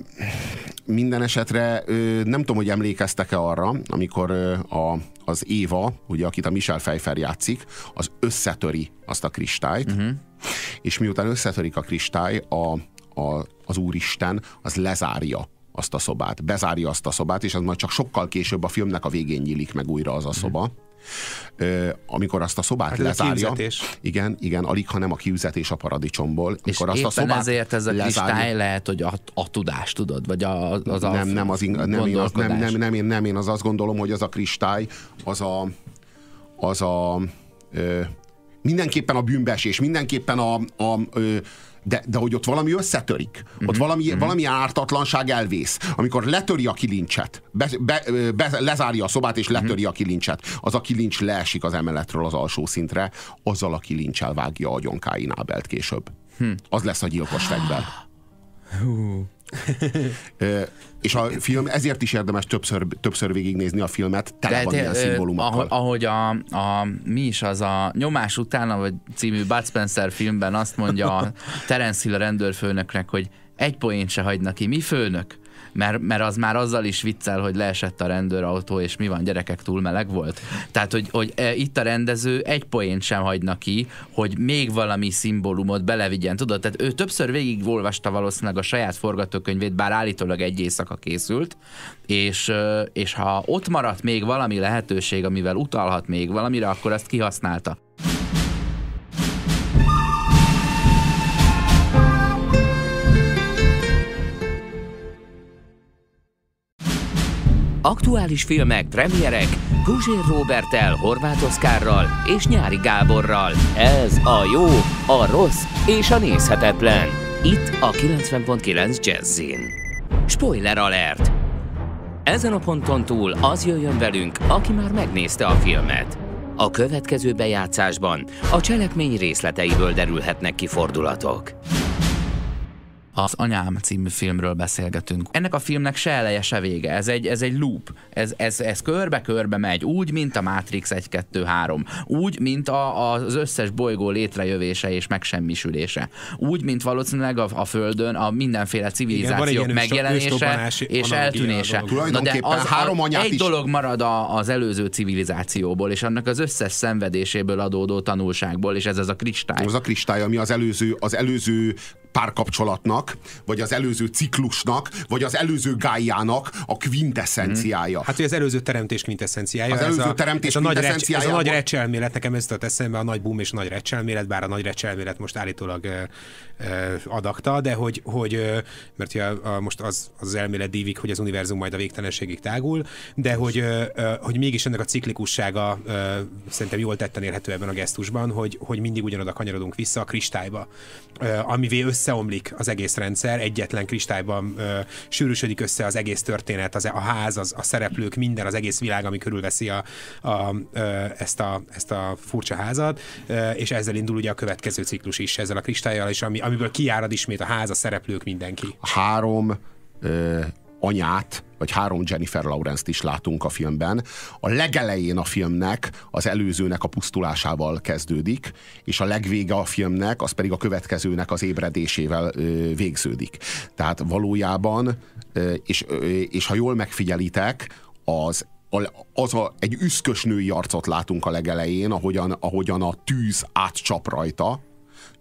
minden esetre ö, nem tudom, hogy emlékeztek-e arra, amikor ö, a, az Éva, ugye, akit a Michel Pfeiffer játszik, az összetöri azt a kristályt, uh-huh. és miután összetörik a kristály, a, a, az Úristen az lezárja azt a szobát, bezárja azt a szobát, és az majd csak sokkal később a filmnek a végén nyílik meg újra az a szoba. Ö, amikor azt a szobát Hát lezárja. kiüzetés. Igen, igen, alig, ha nem a kiüzetés a paradicsomból. És Amikor éppen azt a szobát ezért ez a lezárja- kristály lehet, hogy a, a tudás, tudod, vagy a, az a nem, nem, az ing- nem, én az, nem, nem, nem, én, nem, én az azt gondolom, hogy az a kristály, az a, az a ö, mindenképpen a bűnbeesés, mindenképpen a, a ö, de, de hogy ott valami összetörik, Mhm. ott valami, valami ártatlanság elvész. Amikor letöri a kilincset, be, be, be, lezárja a szobát és Mhm. letöri a kilincset, az a kilincs leesik az emeletről az alsó szintre, azzal a kilincsel vágja agyon Káin Ábelt később. Hm. Az lesz a gyilkos fegyver. És a film ezért is érdemes többször, többször végignézni a filmet, tele van ilyen szimbólumokkal. ahogy, a, a, mi is az a Nyomás utána, vagy című Bud Spencer filmben azt mondja a Terence Hill a rendőrfőnöknek, hogy egy poént se hagynak ki. Mi főnök? Mert, mert az már azzal is viccel, hogy leesett a rendőrautó, és mi van, gyerekek, túl meleg volt. Tehát, hogy, hogy e, itt a rendező egy poént sem hagyna ki, hogy még valami szimbólumot belevigyen. Tudod, tehát ő többször végigolvasta valószínűleg a saját forgatókönyvét, bár állítólag egy éjszaka készült, és, és ha ott maradt még valami lehetőség, amivel utalhat még valamire, akkor azt kihasználta. Aktuális filmek, premierek, Guzsér Robertel, Horváth Oszkárral és Nyári Gáborral. Ez a jó, a rossz és a nézhetetlen. Itt a 90.9 Jazzin. Spoiler alert! Ezen a ponton túl az jöjjön velünk, aki már megnézte a filmet. A következő bejátszásban a cselekmény részleteiből derülhetnek ki fordulatok. Az Anyám című filmről beszélgetünk. Ennek a filmnek se eleje, se vége. Ez egy, ez egy loop. Ez, ez, ez körbe-körbe megy. Úgy, mint a Matrix 1-2-3. Úgy, mint a, az összes bolygó létrejövése és megsemmisülése. Úgy, mint valószínűleg a, a Földön a mindenféle civilizációk Igen, ilyen megjelenése és a eltűnése. dolog. Tulajdonképpen három anyát egy is- dolog marad a, az előző civilizációból, és annak az összes szenvedéséből adódó tanulságból, és ez az a kristály. Az a kristály, ami az előző, az előző párkapcsolatnak, vagy az előző ciklusnak, vagy az előző gájának a quintessenciája. Hát, hogy az előző teremtés quintessenciája. Az ez előző a, teremtés ez a nagy, recs, ez a nagy recselmélet, nekem ez jutott eszembe, a nagy boom és a nagy recselmélet, bár a nagy recselmélet most állítólag ö, ö, adakta, de hogy, hogy ö, mert ugye a, a, most az, az elmélet dívik, hogy az univerzum majd a végtelenségig tágul, de hogy, ö, ö, hogy mégis ennek a ciklikussága ö, szerintem jól tetten érhető ebben a gesztusban, hogy, hogy mindig ugyanoda kanyarodunk vissza a kristályba, ö, amivé összeomlik az egész rendszer, egyetlen kristályban ö, sűrűsödik össze az egész történet, az, a ház, az, a szereplők, minden, az egész világ, ami körülveszi a, a, ö, ezt, a, ezt a furcsa házat, ö, és ezzel indul ugye a következő ciklus is, ezzel a kristályjal, és ami, amiből kiárad ismét a ház, a szereplők, mindenki. három anyát, vagy három Jennifer Lawrence-t is látunk a filmben. A legelején a filmnek az előzőnek a pusztulásával kezdődik, és a legvége a filmnek, az pedig a következőnek az ébredésével ö, végződik. Tehát valójában, ö, és, ö, és ha jól megfigyelitek, az az a, egy üszkös női arcot látunk a legelején, ahogyan, ahogyan a tűz átcsap rajta,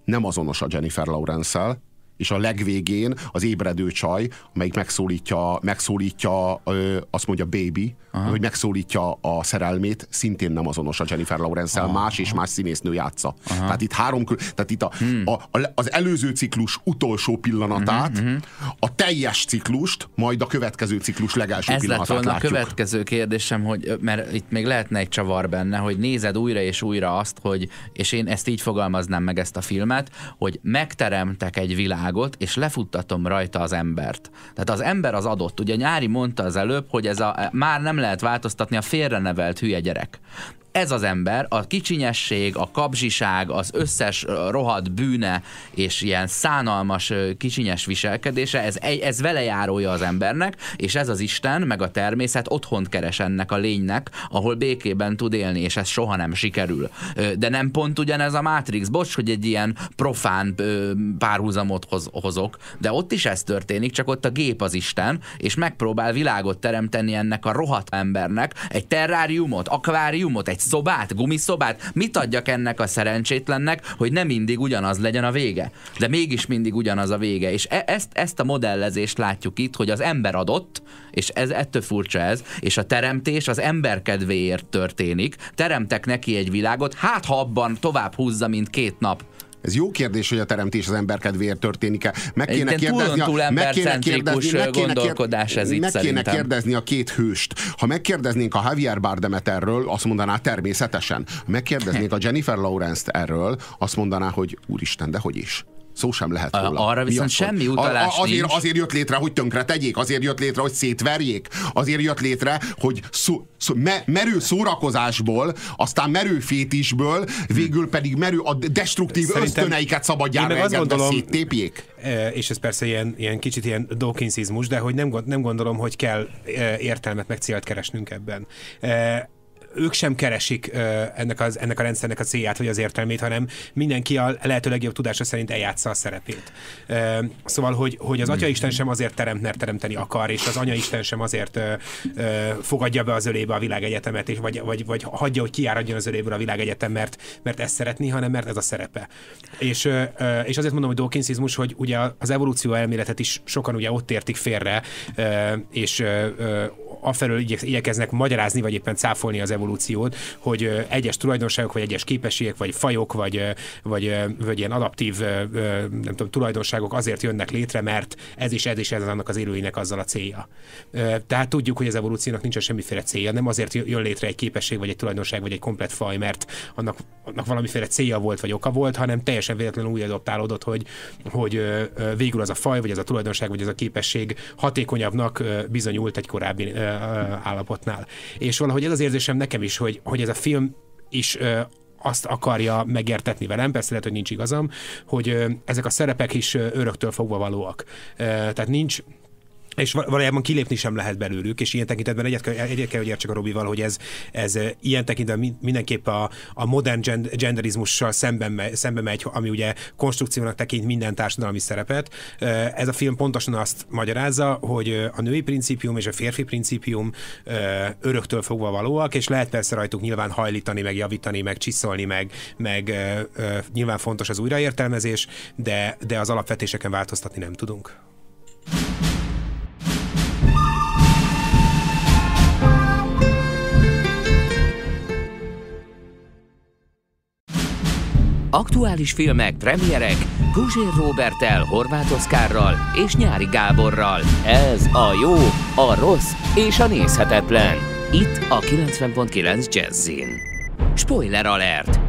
nem azonos a Jennifer Lawrence-szel, és a legvégén az ébredő csaj, amelyik megszólítja, megszólítja ö, azt mondja baby, Aha. hogy megszólítja a szerelmét, szintén nem azonos a Jennifer Lawrence-szel, más és más színésznő játsza. Aha. Tehát itt három, tehát itt a, hmm. a, a, az előző ciklus utolsó pillanatát, hmm. a teljes ciklust, majd a következő ciklus legelső Ez lett pillanatát volna a látjuk. következő kérdésem, hogy mert itt még lehetne egy csavar benne, hogy nézed újra és újra azt, hogy, és én ezt így fogalmaznám meg ezt a filmet, hogy megteremtek egy világot, és lefuttatom rajta az embert. Tehát az ember az adott. Ugye Nyári mondta az előbb, hogy ez a, már nem lehet változtatni a félrenevelt hülye gyerek ez az ember, a kicsinyesség, a kapzsiság, az összes rohadt bűne és ilyen szánalmas kicsinyes viselkedése, ez, ez vele járója az embernek, és ez az Isten, meg a természet otthont keres ennek a lénynek, ahol békében tud élni, és ez soha nem sikerül. De nem pont ugyanez a Matrix, bocs, hogy egy ilyen profán párhuzamot hoz, hozok, de ott is ez történik, csak ott a gép az Isten, és megpróbál világot teremteni ennek a rohadt embernek, egy terráriumot, akváriumot, egy szobát, gumiszobát? Mit adjak ennek a szerencsétlennek, hogy nem mindig ugyanaz legyen a vége? De mégis mindig ugyanaz a vége. És e- ezt, ezt a modellezést látjuk itt, hogy az ember adott, és ez ettől furcsa ez, és a teremtés az ember kedvéért történik. Teremtek neki egy világot, hát ha abban tovább húzza, mint két nap. Ez jó kérdés, hogy a teremtés az ember kedvéért történik-e. Meg kéne kérdezni, túl- meg kéne kérdezni, meg kéne, gondolkodás ez itt meg kéne szerintem. kérdezni a két hőst. Ha megkérdeznénk a Javier Bardemet erről, azt mondaná természetesen. Ha megkérdeznénk a Jennifer Lawrence-t erről, azt mondaná, hogy úristen, de hogy is. Szó sem lehet A- róla. arra viszont semmi utalás azért, nincs. azért jött létre, hogy tönkre tegyék, azért jött létre, hogy szétverjék, azért jött létre, hogy szó, szó, me, merő szórakozásból, aztán merő fétisből, végül pedig merő a destruktív Szerintem- ösztöneiket szabadjára meg azt engedve gondolom- széttépjék. E, és ez persze ilyen, ilyen kicsit ilyen Dawkinsizmus, de hogy nem, gond- nem gondolom, hogy kell e, értelmet meg célt keresnünk ebben. Ők sem keresik ennek, az, ennek a rendszernek a célját, vagy az értelmét, hanem mindenki a lehető legjobb tudása szerint eljátsza a szerepét. Szóval, hogy, hogy az Atyaisten sem azért teremt, mert teremteni akar, és az Anyaisten sem azért fogadja be az ölébe a világegyetemet, és vagy, vagy, vagy hagyja, hogy kiáradjon az öléből a világegyetem, mert, mert ezt szeretni, hanem mert ez a szerepe. És, és azért mondom, hogy Dawkinsizmus, hogy ugye az evolúció elméletet is sokan ugye ott értik félre, és afelől igyek- igyekeznek magyarázni, vagy éppen cáfolni az evolúciót, hogy egyes tulajdonságok, vagy egyes képességek, vagy fajok, vagy, vagy, vagy ilyen adaptív nem tudom, tulajdonságok azért jönnek létre, mert ez is ez is ez annak az élőinek azzal a célja. Tehát tudjuk, hogy az evolúciónak nincsen semmiféle célja, nem azért jön létre egy képesség, vagy egy tulajdonság, vagy egy komplet faj, mert annak, annak valamiféle célja volt, vagy oka volt, hanem teljesen véletlenül úgy adoptálódott, hogy, hogy végül az a faj, vagy az a tulajdonság, vagy az a képesség hatékonyabbnak bizonyult egy korábbi állapotnál. És valahogy ez az érzésem nekem is, hogy, hogy ez a film is ö, azt akarja megértetni velem, persze lehet, hogy nincs igazam, hogy ö, ezek a szerepek is öröktől fogva valóak. Ö, Tehát nincs, és val- valójában kilépni sem lehet belőlük, és ilyen tekintetben egyet, egyet kell, hogy értsek a Robival, hogy ez, ez ilyen tekintetben min- mindenképp a, a modern gen- genderizmussal szemben, me, szemben megy, ami ugye konstrukciónak tekint minden társadalmi szerepet. Ez a film pontosan azt magyarázza, hogy a női principium és a férfi principium öröktől fogva valóak, és lehet persze rajtuk nyilván hajlítani, meg javítani, meg csiszolni, meg, meg nyilván fontos az újraértelmezés, de, de az alapvetéseken változtatni nem tudunk. Aktuális filmek, premierek Guzsér Robertel, Horváth Oszkárral és Nyári Gáborral. Ez a jó, a rossz és a nézhetetlen. Itt a 90.9 Jazzin. Spoiler alert!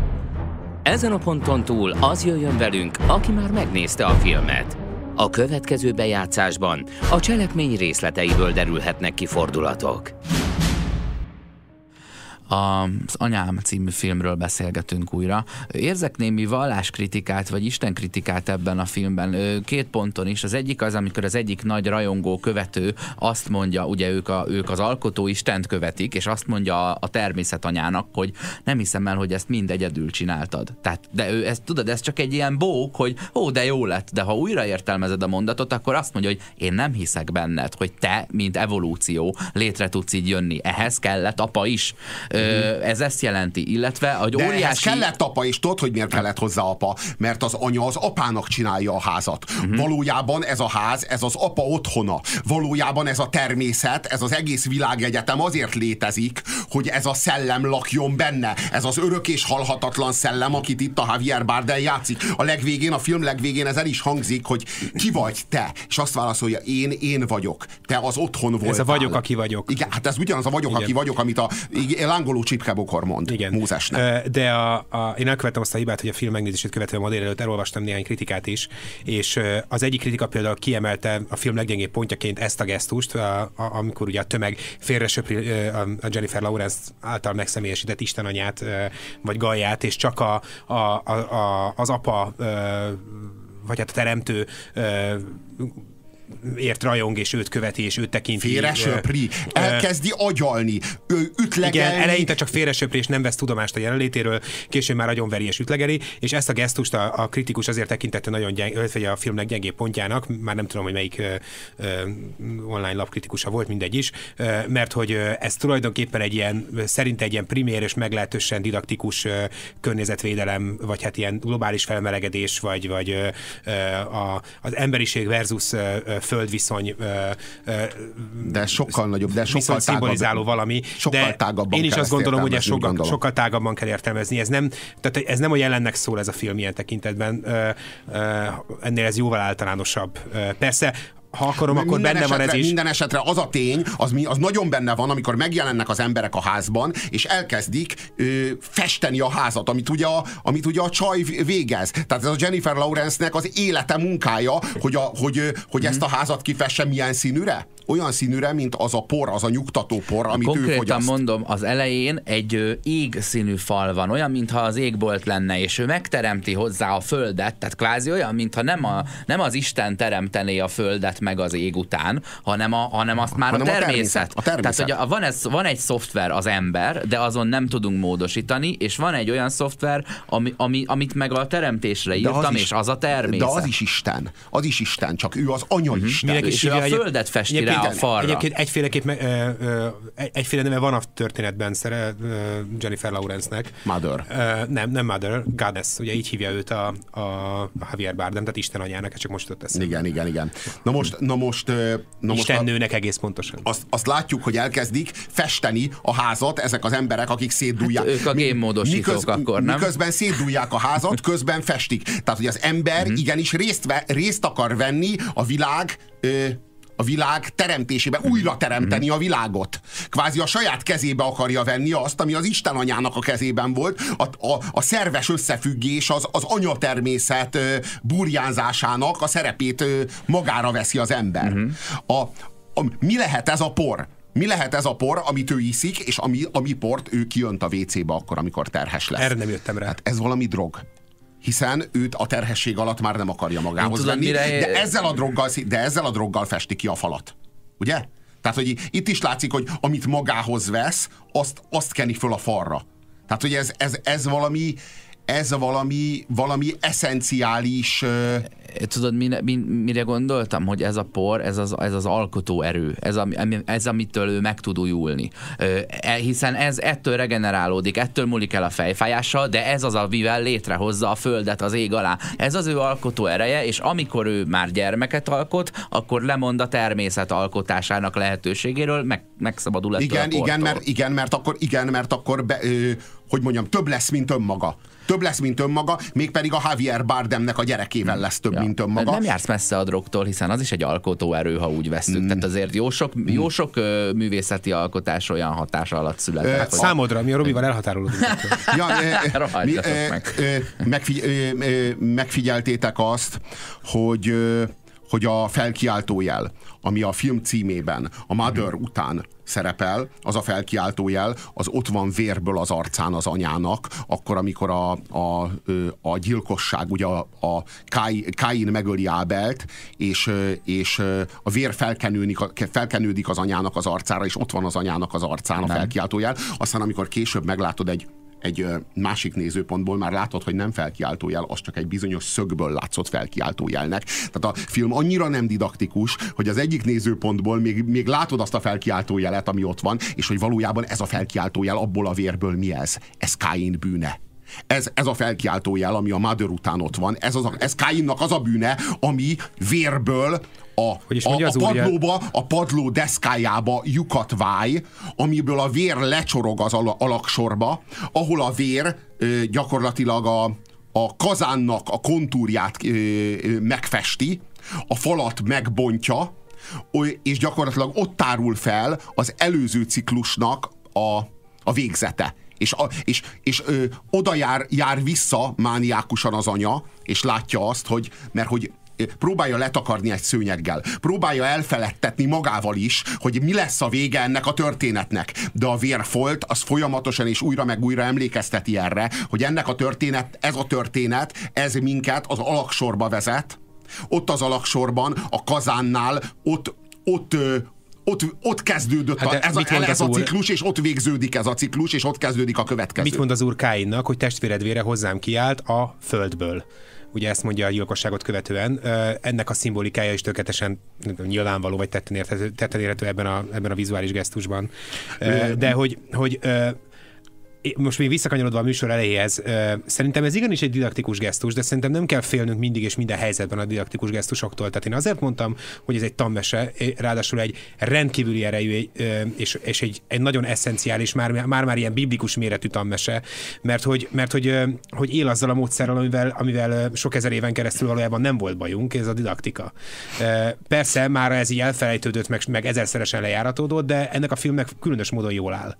Ezen a ponton túl az jöjjön velünk, aki már megnézte a filmet. A következő bejátszásban a cselekmény részleteiből derülhetnek ki fordulatok. Az Anyám című filmről beszélgetünk újra. Érzek némi valláskritikát, vagy istenkritikát ebben a filmben. Két ponton is. Az egyik az, amikor az egyik nagy rajongó követő azt mondja, ugye ők, a, ők az alkotó Istent követik, és azt mondja a, a természetanyának, hogy nem hiszem el, hogy ezt mind egyedül csináltad. Tehát, de ő ezt tudod, ez csak egy ilyen bók, hogy ó, de jó lett, de ha újra értelmezed a mondatot, akkor azt mondja, hogy én nem hiszek benned, hogy te, mint evolúció létre tudsz így jönni. Ehhez kellett apa is. Ö, ez ezt jelenti, illetve a De óriási... kellett apa, és tudod, hogy miért kellett hozzá apa? Mert az anya az apának csinálja a házat. Uh-huh. Valójában ez a ház, ez az apa otthona. Valójában ez a természet, ez az egész világegyetem azért létezik, hogy ez a szellem lakjon benne. Ez az örök és halhatatlan szellem, akit itt a Javier Bardem játszik. A legvégén, a film legvégén ez el is hangzik, hogy ki vagy te? És azt válaszolja, én, én vagyok. Te az otthon voltál. Ez a vagyok, aki vagyok. Igen, hát ez ugyanaz a vagyok, Igen. aki vagyok, amit a igen, lángoló csipkebokor mond Igen. Mózesnek. De a, a, én elkövettem azt a hibát, hogy a film megnézését követően ma délelőtt elolvastam néhány kritikát is, és az egyik kritika például kiemelte a film leggyengébb pontjaként ezt a gesztust, a, a, amikor ugye a tömeg félresöpri ö, a, Jennifer Lawrence által megszemélyesített istenanyát, vagy Gaját, és csak a, a, a, a, az apa, vagy hát a teremtő ért rajong, és őt követi, és őt tekinti. Félresöpri, elkezdi agyalni, ő ütlegelni. Igen, eleinte csak félresöpri, és nem vesz tudomást a jelenlétéről, később már veri és ütlegeli, és ezt a gesztust a, a kritikus azért tekintette nagyon gyeng, vagy a filmnek gyengébb pontjának, már nem tudom, hogy melyik ö, ö, online lapkritikusa volt, mindegy is, ö, mert hogy ez tulajdonképpen egy ilyen, szerint egy ilyen primér és meglehetősen didaktikus ö, környezetvédelem, vagy hát ilyen globális felmelegedés, vagy, vagy ö, a, az emberiség versus ö, földviszony de sokkal nagyobb, de sokkal szimbolizáló valami. Sokkal de tágabban én is azt gondolom, hogy ez sokkal, sokkal tágabban kell értelmezni. Ez nem, tehát ez nem a jelennek szól ez a film ilyen tekintetben. Ennél ez jóval általánosabb. Persze ha akarom, akkor benne esetre, van ez is. Minden esetre az a tény, az, az nagyon benne van, amikor megjelennek az emberek a házban, és elkezdik ö, festeni a házat, amit ugye a, amit ugye a csaj végez. Tehát ez a Jennifer Lawrence-nek az élete munkája, hogy, a, hogy, hogy ezt a házat kifesse milyen színűre? olyan színűre, mint az a por, az a nyugtató por, amit Konkrétan ő fogyaszt. mondom, az elején egy ég színű fal van, olyan, mintha az égbolt lenne, és ő megteremti hozzá a földet, tehát kvázi olyan, mintha nem, a, nem az Isten teremtené a földet meg az ég után, hanem, a, hanem azt már hanem a, természet. a természet. Tehát, hogy van, ez, van egy szoftver az ember, de azon nem tudunk módosítani, és van egy olyan szoftver, ami, ami, amit meg a teremtésre írtam, az is, és az a természet. De az is Isten. Az is Isten, csak ő az anya uh-huh. Isten. és ő a földet festi rá a falra. Egyébként egyféleképp, ö, ö, egyféle neve van a történetben szere Jennifer Lawrence-nek. Mother. nem, nem Mother, Goddess, ugye így hívja őt a, a Javier Bardem, tehát Isten anyának, csak most ott eszembe. Igen, igen, igen. Na most, na most, na most nőnek egész pontosan. Azt, azt látjuk, hogy elkezdik festeni a házat ezek az emberek, akik szétdúlják. Hát ők a gémmódosítók miközben, akkor, nem? Miközben szétdúlják a házat, közben festik. Tehát, hogy az ember mm-hmm. igenis részt, ve, részt akar venni a világ ö, a világ teremtésébe, újra teremteni a világot. Kvázi a saját kezébe akarja venni azt, ami az Isten anyának a kezében volt. A, a, a szerves összefüggés az, az anyatermészet burjánzásának a szerepét magára veszi az ember. Uh-huh. A, a, mi lehet ez a por? Mi lehet ez a por, amit ő iszik, és ami, ami port ő kijönt a WC-be akkor, amikor terhes lesz? Erre nem jöttem rá. Hát ez valami drog hiszen őt a terhesség alatt már nem akarja magához tudom, venni, mire... de, ezzel a droggal, de ezzel a droggal festi ki a falat. Ugye? Tehát, hogy itt is látszik, hogy amit magához vesz, azt, azt keni föl a falra. Tehát, hogy ez, ez, ez valami, ez valami, valami eszenciális tudod, mire, mire gondoltam? Hogy ez a por, ez az, ez az alkotó erő, ez, ami, ez amitől ő meg tud újulni. E, hiszen ez ettől regenerálódik, ettől múlik el a fejfájással, de ez az, amivel létrehozza a földet az ég alá. Ez az ő alkotó ereje, és amikor ő már gyermeket alkot, akkor lemond a természet alkotásának lehetőségéről, meg, megszabadul ettől igen, a igen, mert, igen, mert akkor, igen, mert akkor be, ö, hogy mondjam, több lesz, mint önmaga. Több lesz, mint önmaga, mégpedig a Javier Bardemnek a gyerekével lesz több, ja. mint önmaga. Nem jársz messze a drogtól, hiszen az is egy alkotó erő, ha úgy veszük. Mm. Tehát azért jó sok, jó sok uh, művészeti alkotás olyan hatás alatt született. Ö, hogy... Számodra, mi a Robival elhatárolódunk. ja, ö, mi, ö, ö, megfigy- ö, ö, megfigyeltétek azt, hogy hogy a felkiáltójel, ami a film címében, a Mother mm. után szerepel, az a felkiáltójel, az ott van vérből az arcán az anyának, akkor, amikor a, a, a gyilkosság, ugye a, a Káin megöli Ábelt, és, és a vér felkenődik, felkenődik az anyának az arcára, és ott van az anyának az arcán a felkiáltójel. Aztán, amikor később meglátod egy egy másik nézőpontból már látod, hogy nem felkiáltójel, az csak egy bizonyos szögből látszott felkiáltójelnek. Tehát a film annyira nem didaktikus, hogy az egyik nézőpontból még, még látod azt a felkiáltójelet, ami ott van, és hogy valójában ez a felkiáltójel abból a vérből mi ez? Ez Káin bűne. Ez, ez a felkiáltójel, ami a Mother után ott van, ez, az a, ez Káinnak az a bűne, ami vérből a, a, a padlóba, a padló deszkájába lyukat váj, amiből a vér lecsorog az alaksorba, ahol a vér ö, gyakorlatilag a, a kazánnak a kontúrját ö, ö, megfesti, a falat megbontja, és gyakorlatilag ott tárul fel az előző ciklusnak a, a végzete. És, a, és, és ö, oda jár, jár vissza mániákusan az anya, és látja azt, hogy mert hogy próbálja letakarni egy szőnyeggel, próbálja elfeledtetni magával is, hogy mi lesz a vége ennek a történetnek. De a vérfolt az folyamatosan és újra meg újra emlékezteti erre, hogy ennek a történet, ez a történet, ez minket az alaksorba vezet, Ott az alaksorban, a kazánnál, ott, ott, ott, ott kezdődött Hát a, ez, a, ez a ciklus, és ott végződik ez a ciklus, és ott kezdődik a következő. Mit mond az úr Káinnak, hogy testvéredvére hozzám kiállt a földből? Ugye ezt mondja a gyilkosságot követően. Ennek a szimbolikája is tökéletesen nyilvánvaló, vagy tetten érthető, tetten érhető ebben a, ebben a vizuális gesztusban. De hogy, hogy most még visszakanyarodva a műsor elejéhez, szerintem ez igenis egy didaktikus gesztus, de szerintem nem kell félnünk mindig és minden helyzetben a didaktikus gesztusoktól. Tehát én azért mondtam, hogy ez egy tanmese, ráadásul egy rendkívüli erejű és, és egy, egy nagyon eszenciális, már, már már ilyen biblikus méretű tanmese, mert hogy, mert hogy, hogy él azzal a módszerrel, amivel, amivel sok ezer éven keresztül valójában nem volt bajunk, ez a didaktika. Persze már ez így elfelejtődött, meg, meg ezerszeresen lejáratódott, de ennek a filmnek különös módon jól áll.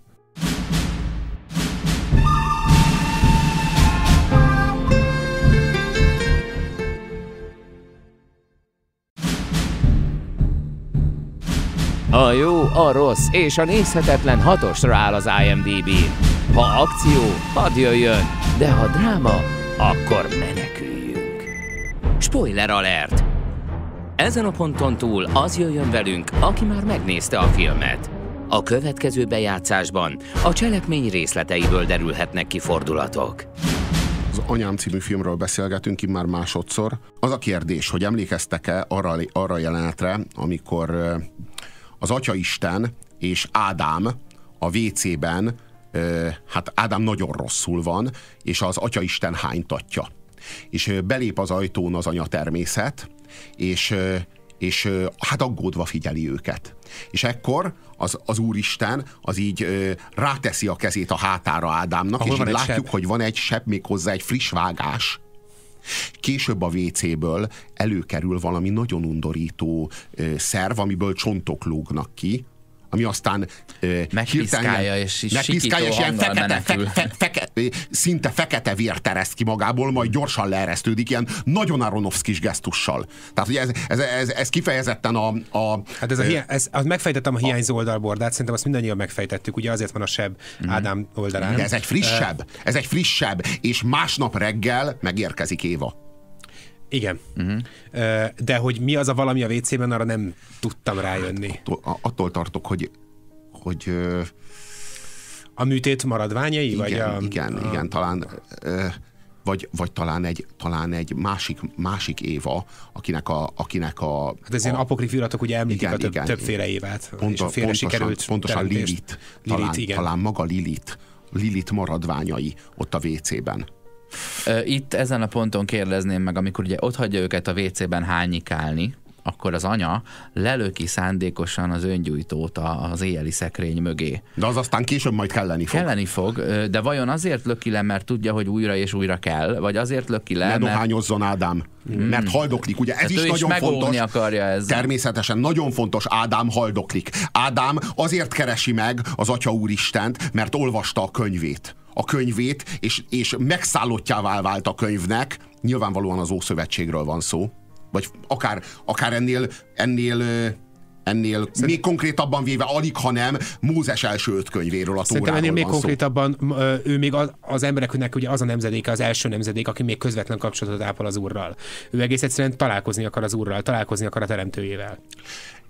A jó, a rossz és a nézhetetlen hatosra áll az imdb Ha akció, hadd jöjjön, de ha dráma, akkor meneküljünk. Spoiler alert! Ezen a ponton túl az jöjjön velünk, aki már megnézte a filmet. A következő bejátszásban a cselekmény részleteiből derülhetnek ki fordulatok. Az Anyám című filmről beszélgetünk már másodszor. Az a kérdés, hogy emlékeztek-e arra, arra jelenetre, amikor az Atyaisten és Ádám a WC-ben, hát Ádám nagyon rosszul van, és az Atyaisten hánytatja. És belép az ajtón az anyatermészet, és, ö, és ö, hát aggódva figyeli őket. És ekkor az, az Úristen az így ö, ráteszi a kezét a hátára Ádámnak, Ahol és látjuk, seb. hogy van egy sebb, méghozzá egy friss vágás. Később a WC-ből előkerül valami nagyon undorító szerv, amiből csontok lógnak ki, ami aztán Megpiszkálja, és is megpiszkálja, és ilyen fekete, fe, fe, feke, szinte fekete vér tereszt ki magából, majd gyorsan leeresztődik, ilyen nagyon Aronofskis gesztussal. Tehát, hogy ez, ez, ez, ez kifejezetten a, a Hát ez a hiá- ez, az megfejtettem a hiányzó oldalbordát, szerintem azt mindannyian megfejtettük, ugye azért van a seb Ádám oldalán. de ez egy frissebb, ez egy frissebb, és másnap reggel megérkezik Éva. Igen. Uh-huh. De hogy mi az a valami a WC-ben, arra nem tudtam rájönni. Attól, a- attól tartok, hogy hogy A műtét maradványai? igen, vagy a, igen, a, igen, talán vagy, vagy talán egy, talán egy másik, másik Éva, akinek a, akinek a, Hát ez ilyen a, apokrif iratok ugye említik Igen, a több, igen. többféle évát. pont, és a félre pontosan, sikerült pontosan. Lilit, Lilit, talán, igen. talán maga Lilit, Lilit maradványai ott a WC-ben. Itt ezen a ponton kérdezném meg, amikor ugye ott hagyja őket a WC-ben hányikálni, akkor az anya lelöki szándékosan az öngyújtót az éjjeli szekrény mögé. De az aztán később majd kelleni fog. Kelleni fog, de vajon azért löki le, mert tudja, hogy újra és újra kell, vagy azért löki le, Ne mert dohányozzon Ádám, mert haldoklik, ugye ez Tehát is nagyon fontos. akarja ezzel. Természetesen nagyon fontos, Ádám haldoklik. Ádám azért keresi meg az Atya Úristent, mert olvasta a könyvét. A könyvét, és, és megszállottjává vált a könyvnek, nyilvánvalóan az Ószövetségről van szó, vagy akár, akár ennél, ennél ennél még konkrétabban véve alig, ha nem Mózes első öt könyvéről a Szerintem ennél még szó. konkrétabban ö, ő még az, az embereknek ugye az a nemzedéke, az első nemzedék, aki még közvetlen kapcsolatot ápol az úrral. Ő egész egyszerűen találkozni akar az úrral, találkozni akar a teremtőjével.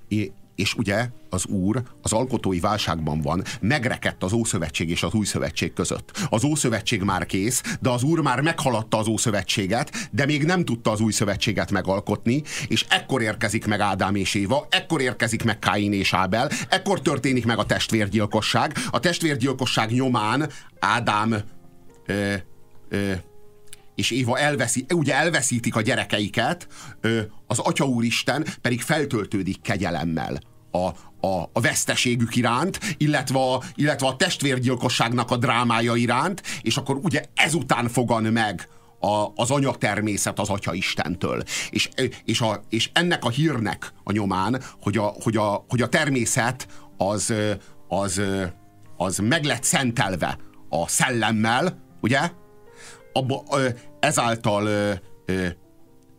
É- és ugye az úr az alkotói válságban van, megrekedt az Ószövetség és az Új Szövetség között. Az Ószövetség már kész, de az úr már meghaladta az Ószövetséget, de még nem tudta az Új Szövetséget megalkotni, és ekkor érkezik meg Ádám és Éva, ekkor érkezik meg Káin és Ábel, ekkor történik meg a testvérgyilkosság. A testvérgyilkosság nyomán Ádám ö, ö, és Éva elveszi, ugye elveszítik a gyerekeiket, az Atya Úristen pedig feltöltődik kegyelemmel a, a, a veszteségük iránt, illetve a, illetve a testvérgyilkosságnak a drámája iránt, és akkor ugye ezután fogan meg a, az anyatermészet az Atya Istentől. És, és, a, és ennek a hírnek a nyomán, hogy a, hogy a, hogy a természet az, az, az meg lett szentelve a szellemmel, ugye? Abba, ezáltal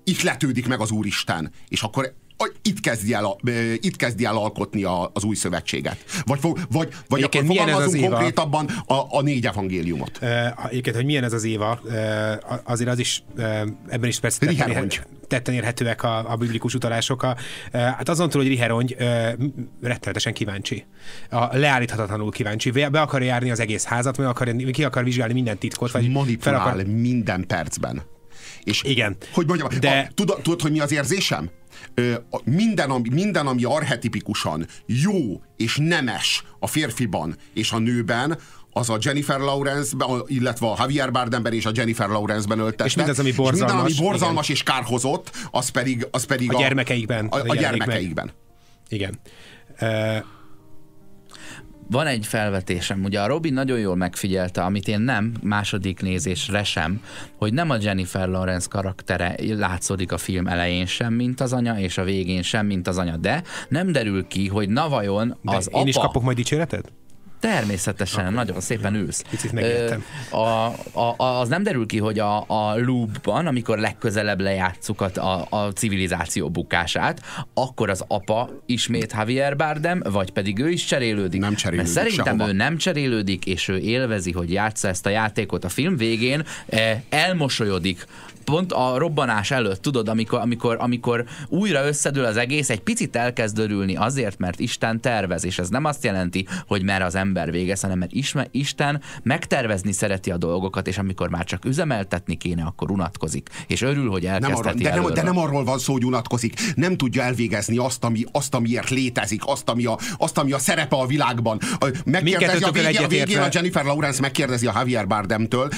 ihletődik meg az Úristen, és akkor itt kezdi el, itt kezdi el alkotni a, az új szövetséget. Vagy, vagy, vagy Egyébként akkor fogalmazunk konkrétabban a, a négy evangéliumot. Egyébként, hogy milyen ez az Éva, azért az is, ebben is persze Riher tetten, érhetőek a, a biblikus utalások. A, hát azon túl, hogy Riherongy rettenetesen kíváncsi. A, leállíthatatlanul kíváncsi. Be akarja járni az egész házat, meg akarja, ki akar vizsgálni minden titkot. Vagy manipulál fel akar... minden percben. És Igen. Hogy mondjam, de... A, tudod, tudod, hogy mi az érzésem? Ö, minden, ami, minden, ami arhetipikusan jó és nemes a férfiban és a nőben, az a Jennifer Lawrence-ben, illetve a Javier Bardemben és a Jennifer Lawrence-ben öltette. És mindaz, ami borzalmas. És minden, ami borzalmas igen. és kárhozott, az pedig, az pedig a, a gyermekeikben. A, a, a gyermekeikben. Igen. Uh, van egy felvetésem, ugye a Robin nagyon jól megfigyelte, amit én nem második nézésre sem, hogy nem a Jennifer Lawrence karaktere látszódik a film elején sem, mint az anya, és a végén sem, mint az anya, de nem derül ki, hogy na vajon az de én apa... is kapok majd dicséretet? Természetesen, Akkor nagyon szépen ülsz. Picit megértem. A, a, a, az nem derül ki, hogy a, a loopban, amikor legközelebb lejátszuk a, a, a civilizáció bukását, akkor az apa ismét Javier Bardem, vagy pedig ő is cserélődik. Nem cserélődik Mert szerintem sehova. ő nem cserélődik, és ő élvezi, hogy játsza ezt a játékot. A film végén eh, elmosolyodik pont a robbanás előtt, tudod, amikor, amikor, amikor újra összedől az egész, egy picit elkezd örülni azért, mert Isten tervez, és ez nem azt jelenti, hogy mer az ember végez, hanem mert isme, Isten megtervezni szereti a dolgokat, és amikor már csak üzemeltetni kéne, akkor unatkozik, és örül, hogy elkezdheti nem arra, de, nem, de nem arról van szó, hogy unatkozik, nem tudja elvégezni azt, ami, azt amiért létezik, azt ami, a, azt, ami a szerepe a világban. Megkérdezi a, végén, a végén a Jennifer Lawrence megkérdezi a Javier Bardemtől,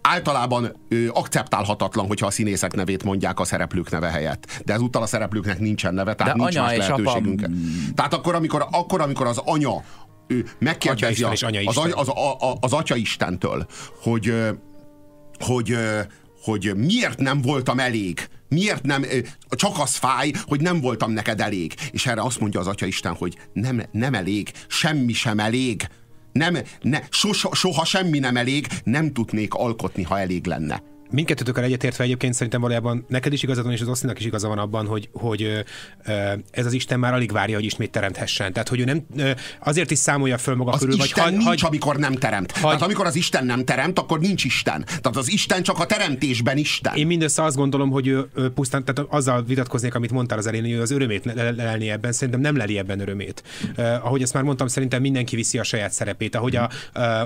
általában akceptálhatatlan van, hogyha a színészek nevét mondják a szereplők neve helyett. De ezúttal a szereplőknek nincsen neve, tehát De nincs anya más lehetőségünk. Apa... Tehát akkor amikor, akkor, amikor az anya ő megkérdezi a, az, az, az, az, az Atya Istentől, hogy, hogy, hogy miért nem voltam elég, miért nem, csak az fáj, hogy nem voltam neked elég. És erre azt mondja az Atya Isten, hogy nem, nem elég, semmi sem elég, nem, ne, soha, soha semmi nem elég, nem tudnék alkotni, ha elég lenne mindkettőtökkel egyetértve egyébként szerintem valójában neked is igazad van, és az Osztinak is igaza van abban, hogy, hogy ez az Isten már alig várja, hogy ismét teremthessen. Tehát, hogy ő nem azért is számolja föl maga az körül, Isten vagy nincs, hagy, amikor nem teremt. Hagy, Tehát amikor az Isten nem teremt, akkor nincs Isten. Tehát az Isten csak a teremtésben Isten. Én mindössze azt gondolom, hogy ő, ő pusztán, tehát azzal vitatkoznék, amit mondtál az elén, hogy ő az örömét lelni ebben, szerintem nem leli ebben örömét. Uh, ahogy ezt már mondtam, szerintem mindenki viszi a saját szerepét. Ahogy a,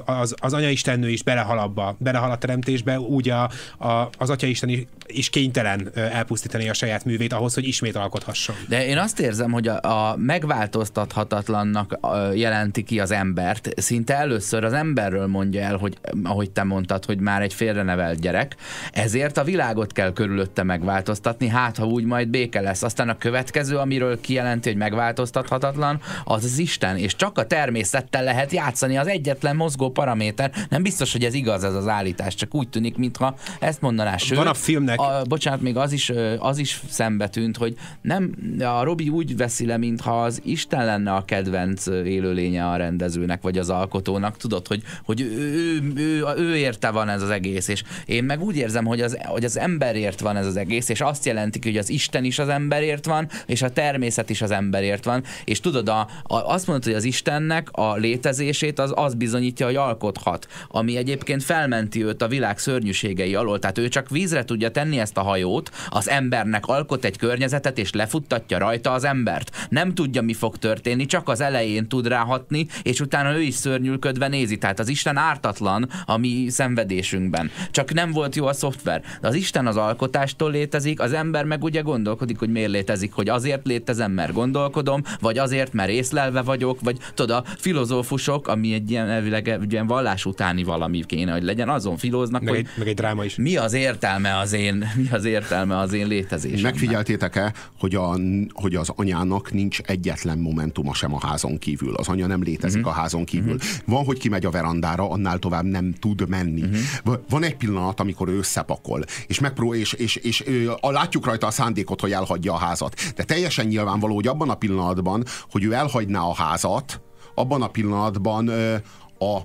az, az anya istennő is belehal abba, belehal a teremtésbe, úgy a, a, az Atyaisten is, kénytelen elpusztítani a saját művét ahhoz, hogy ismét alkothasson. De én azt érzem, hogy a, a megváltoztathatatlannak jelenti ki az embert. Szinte először az emberről mondja el, hogy ahogy te mondtad, hogy már egy félrenevelt gyerek, ezért a világot kell körülötte megváltoztatni, hát ha úgy majd béke lesz. Aztán a következő, amiről kijelenti, hogy megváltoztathatatlan, az az Isten, és csak a természettel lehet játszani, az egyetlen mozgó paraméter. Nem biztos, hogy ez igaz ez az állítás, csak úgy tűnik, mintha ezt mondaná. Sőt, Van a filmnek... A, bocsánat, még az is, az is szembe tűnt, hogy nem, a Robi úgy veszi le, mintha az Isten lenne a kedvenc élőlénye a rendezőnek, vagy az alkotónak. Tudod, hogy, hogy ő, ő, ő, ő érte van ez az egész, és én meg úgy érzem, hogy az, hogy az emberért van ez az egész, és azt jelenti, hogy az Isten is az emberért van, és a természet is az emberért van, és tudod, a, a, azt mondod, hogy az Istennek a létezését az, az bizonyítja, hogy alkothat, ami egyébként felmenti őt a világ szörnyűségei alól, tehát ő csak vízre tudja tenni ezt a hajót, az embernek alkot egy környezetet, és lefuttatja rajta az embert. Nem tudja, mi fog történni, csak az elején tud ráhatni, és utána ő is szörnyűködve nézi. Tehát az Isten ártatlan a mi szenvedésünkben. Csak nem volt jó a szoftver. De az Isten az alkotástól létezik, az ember meg ugye gondolkodik, hogy miért létezik, hogy azért létezem, mert gondolkodom, vagy azért, mert észlelve vagyok, vagy tudod, a filozófusok, ami egy ilyen elvileg egy ilyen vallás utáni valami kéne, hogy legyen, azon filóznak, meg hogy egy, meg egy dráma is. Mi az értelme az én, mi az értelme az én létezésemnek? Megfigyeltétek-e, hogy, a, hogy az anyának nincs egyetlen momentuma sem a házon kívül. Az anya nem létezik uh-huh. a házon kívül. Uh-huh. Van, hogy kimegy a verandára, annál tovább nem tud menni. Uh-huh. Van egy pillanat, amikor ő összepakol, és megpró és, és, és, és a, látjuk rajta a szándékot, hogy elhagyja a házat. De teljesen nyilvánvaló, hogy abban a pillanatban, hogy ő elhagyná a házat, abban a pillanatban a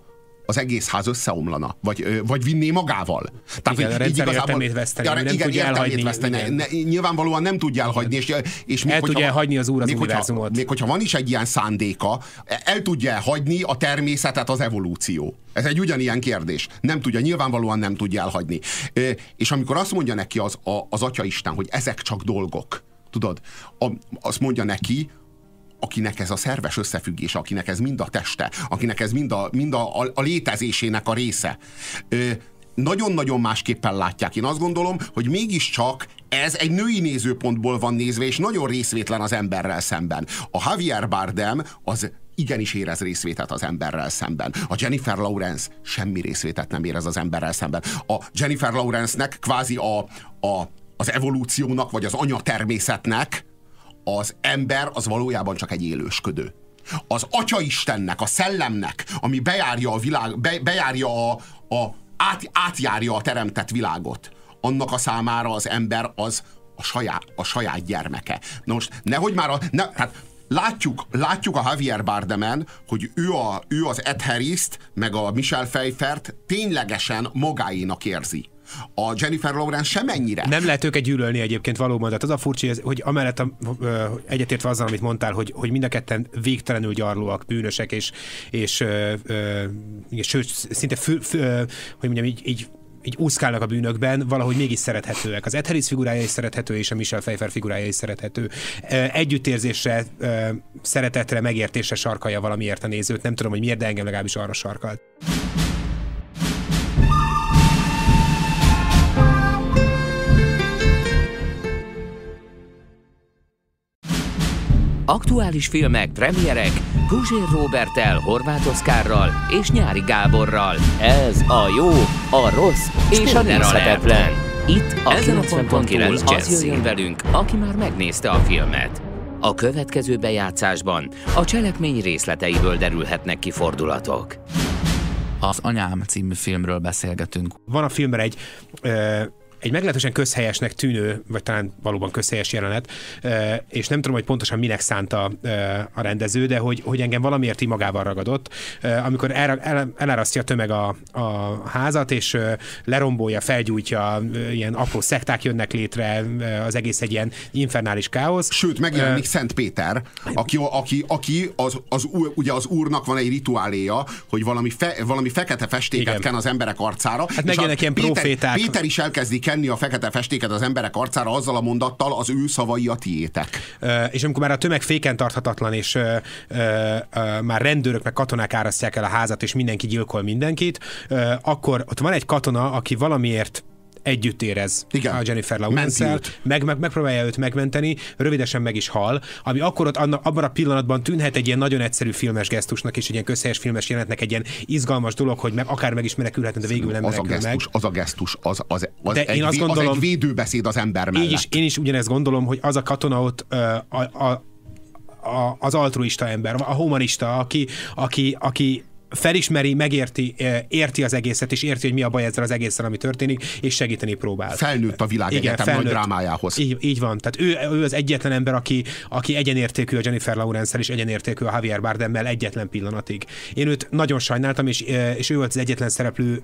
az egész ház összeomlana, vagy, vagy vinné magával. Tehát, igen, a rendszer értelmét veszteni, ja, nem igen, tudja elhagyni. Veszteni. Ne, nyilvánvalóan nem tudja elhagyni. És, és még, el hogyha, tudja elhagyni az úr az még univerzumot. Hogyha, még hogyha van is egy ilyen szándéka, el tudja elhagyni a természetet az evolúció. Ez egy ugyanilyen kérdés. Nem tudja, nyilvánvalóan nem tudja elhagyni. És amikor azt mondja neki az, az Atya Isten, hogy ezek csak dolgok, tudod, azt mondja neki, akinek ez a szerves összefüggés, akinek ez mind a teste, akinek ez mind a, mind a, a, a létezésének a része. Nagyon-nagyon másképpen látják. Én azt gondolom, hogy mégiscsak ez egy női nézőpontból van nézve, és nagyon részvétlen az emberrel szemben. A Javier Bardem az igenis érez részvétet az emberrel szemben. A Jennifer Lawrence semmi részvétet nem érez az emberrel szemben. A Jennifer Lawrence-nek kvázi a, a, az evolúciónak, vagy az anyatermészetnek az ember az valójában csak egy élősködő. Az Atya Istennek, a szellemnek, ami bejárja a világ, be, bejárja a, a át, átjárja a teremtett világot, annak a számára az ember az a saját, a saját gyermeke. Na most nehogy már a... Ne, hát látjuk, látjuk a Javier Bardemen, hogy ő, a, ő az Ed Harris-t, meg a Michelle Pfeiffert ténylegesen magáénak érzi a Jennifer Lawrence sem ennyire. Nem lehet őket gyűlölni egyébként valóban, tehát az a furcsa, hogy amellett a, ö, egyetértve azzal, amit mondtál, hogy, hogy mind a ketten végtelenül gyarlóak, bűnösek, és, és, ö, ö, és sőt, szinte fő, fő, hogy mondjam, így, így így úszkálnak a bűnökben, valahogy mégis szerethetőek. Az Ed Harris figurája is szerethető, és a Michelle Pfeiffer figurája is szerethető. Együttérzésre, szeretetre, megértésre sarkalja valamiért a nézőt. Nem tudom, hogy miért, de engem legalábbis arra sarkalt. Aktuális filmek, premierek Guzsér Robertel, Horváth Oszkárral és Nyári Gáborral. Ez a jó, a rossz és a nézhetetlen. Itt a 90.9 az jöjjön velünk, aki már megnézte a filmet. A következő bejátszásban a cselekmény részleteiből derülhetnek ki fordulatok. Az Anyám című filmről beszélgetünk. Van a filmben egy ö, egy meglehetősen közhelyesnek tűnő, vagy talán valóban közhelyes jelenet, és nem tudom, hogy pontosan minek szánta a rendező, de hogy, hogy engem valamiért így magával ragadott, amikor el, el, elárasztja a tömeg a, a házat, és lerombolja, felgyújtja, ilyen apró szekták jönnek létre, az egész egy ilyen infernális káosz. Sőt, megjelenik uh, Szent Péter, aki, aki, aki az, az, ugye az úrnak van egy rituáléja, hogy valami, fe, valami fekete festéket igen. ken az emberek arcára. Hát megjelenik ilyen Péter, proféták. Péter is elkezdi kenni a fekete festéket az emberek arcára azzal a mondattal, az ő szavai a tiétek. Uh, és amikor már a tömeg féken tarthatatlan, és uh, uh, már rendőrök meg katonák árasztják el a házat, és mindenki gyilkol mindenkit, uh, akkor ott van egy katona, aki valamiért együtt érez Igen. a Jennifer lawrence meg, meg, megpróbálja őt megmenteni, rövidesen meg is hal, ami akkor ott anna, abban a pillanatban tűnhet egy ilyen nagyon egyszerű filmes gesztusnak és egy ilyen közhelyes filmes jelentnek egy ilyen izgalmas dolog, hogy meg, akár meg is menekülhetne, de végül nem az a gesztus, meg. Az a gesztus, az, az, az, de egy, én azt gondolom, az egy védőbeszéd az ember mellett. Így is, én is ugyanezt gondolom, hogy az a katona ott a, a, a, az altruista ember, a humanista, aki, aki, aki felismeri, megérti, érti az egészet, és érti, hogy mi a baj ezzel az egészen, ami történik, és segíteni próbál. Felnőtt a világ Igen, egyetem felnőtt. nagy drámájához. Így, így van. Tehát ő, ő az egyetlen ember, aki, aki egyenértékű a Jennifer Lawrence-el, és egyenértékű a Javier Bardemmel egyetlen pillanatig. Én őt nagyon sajnáltam, és, és ő volt az egyetlen szereplő,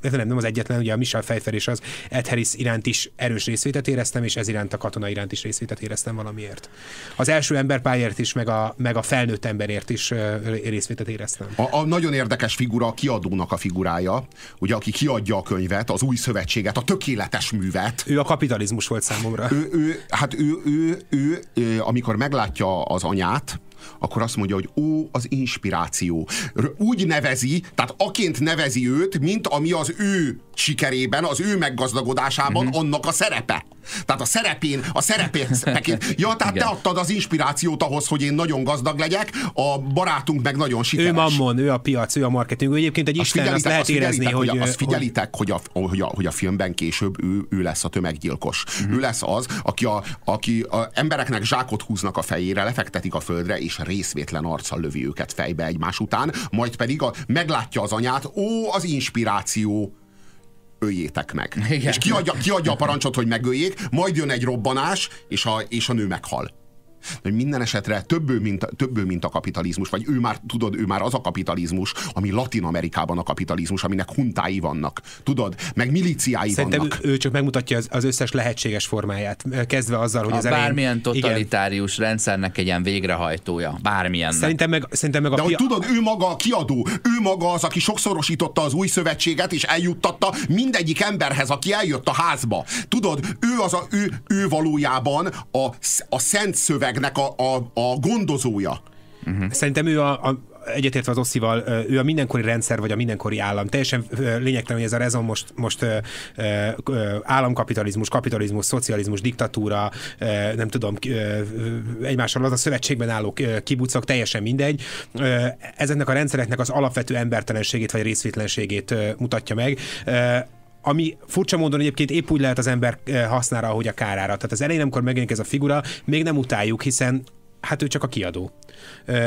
nem, nem az egyetlen, ugye a Michelle Pfeiffer és az Ed Harris iránt is erős részvétet éreztem, és ez iránt a katona iránt is részvétet éreztem valamiért. Az első emberpályért is, meg a, meg a felnőtt emberért is részvétet éreztem. A, a nagyon érdekes figura a kiadónak a figurája, ugye, aki kiadja a könyvet, az új szövetséget, a tökéletes művet. Ő a kapitalizmus volt számomra. Ő, ő, hát ő, ő, ő, ő, amikor meglátja az anyát, akkor azt mondja, hogy ó, az inspiráció. Úgy nevezi, tehát aként nevezi őt, mint ami az ő sikerében, az ő meggazdagodásában mm-hmm. annak a szerepe. Tehát a szerepén, a szerepét, ja, tehát Igen. te adtad az inspirációt ahhoz, hogy én nagyon gazdag legyek, a barátunk meg nagyon sikeres. Ő mammon, ő a piac, ő a marketing. Ő egyébként egy isten, azt lehet azt érezni, hogy... hogy azt figyelitek, hogy, a, hogy, a, hogy a filmben később ő, ő lesz a tömeggyilkos. Mm-hmm. Ő lesz az, aki, a, aki a embereknek zsákot húznak a fejére, lefektetik a földre, és részvétlen arccal lövi őket fejbe egymás után, majd pedig a, meglátja az anyát, ó, az inspiráció, öljétek meg. Igen. És kiadja, kiadja a parancsot, hogy megöljék, majd jön egy robbanás, és a, és a nő meghal. Hogy minden esetre többő mint, többő, mint a kapitalizmus, vagy ő már, tudod, ő már az a kapitalizmus, ami Latin Amerikában a kapitalizmus, aminek huntái vannak, tudod, meg miliciái Szerintem vannak. Ő, csak megmutatja az, az összes lehetséges formáját, kezdve azzal, hogy A az elején... bármilyen Igen. totalitárius rendszernek egy ilyen végrehajtója. Bármilyen. Szerintem meg, szerintem meg a De hogy tudod, ő maga a kiadó, ő maga az, aki sokszorosította az új szövetséget, és eljuttatta mindegyik emberhez, aki eljött a házba. Tudod, ő az a, ő, ő valójában a, a szent szövegnek a, a, a gondozója. Szerintem ő a, a egyetértve az Osszival, ő a mindenkori rendszer, vagy a mindenkori állam. Teljesen lényegtelen, hogy ez a rezon most, most államkapitalizmus, kapitalizmus, szocializmus, diktatúra, nem tudom, egymással az a szövetségben álló kibucok, teljesen mindegy. Ezeknek a rendszereknek az alapvető embertelenségét, vagy részvétlenségét mutatja meg. Ami furcsa módon egyébként épp úgy lehet az ember eh, hasznára, ahogy a kárára. Tehát az elején, amikor megjelenik ez a figura, még nem utáljuk, hiszen hát ő csak a kiadó,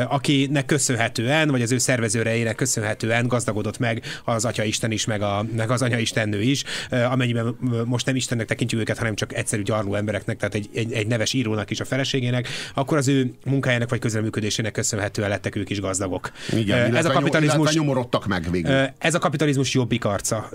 akinek köszönhetően, vagy az ő szervezőreinek köszönhetően gazdagodott meg az Atya Isten is, meg, a, meg az Anya Istennő is, amennyiben most nem Istennek tekintjük őket, hanem csak egyszerű gyarló embereknek, tehát egy, egy, egy neves írónak is a feleségének, akkor az ő munkájának vagy közreműködésének köszönhetően lettek ők is gazdagok. Igen, ez a kapitalizmus nyomorodtak meg végül. Ez a kapitalizmus jobbik arca.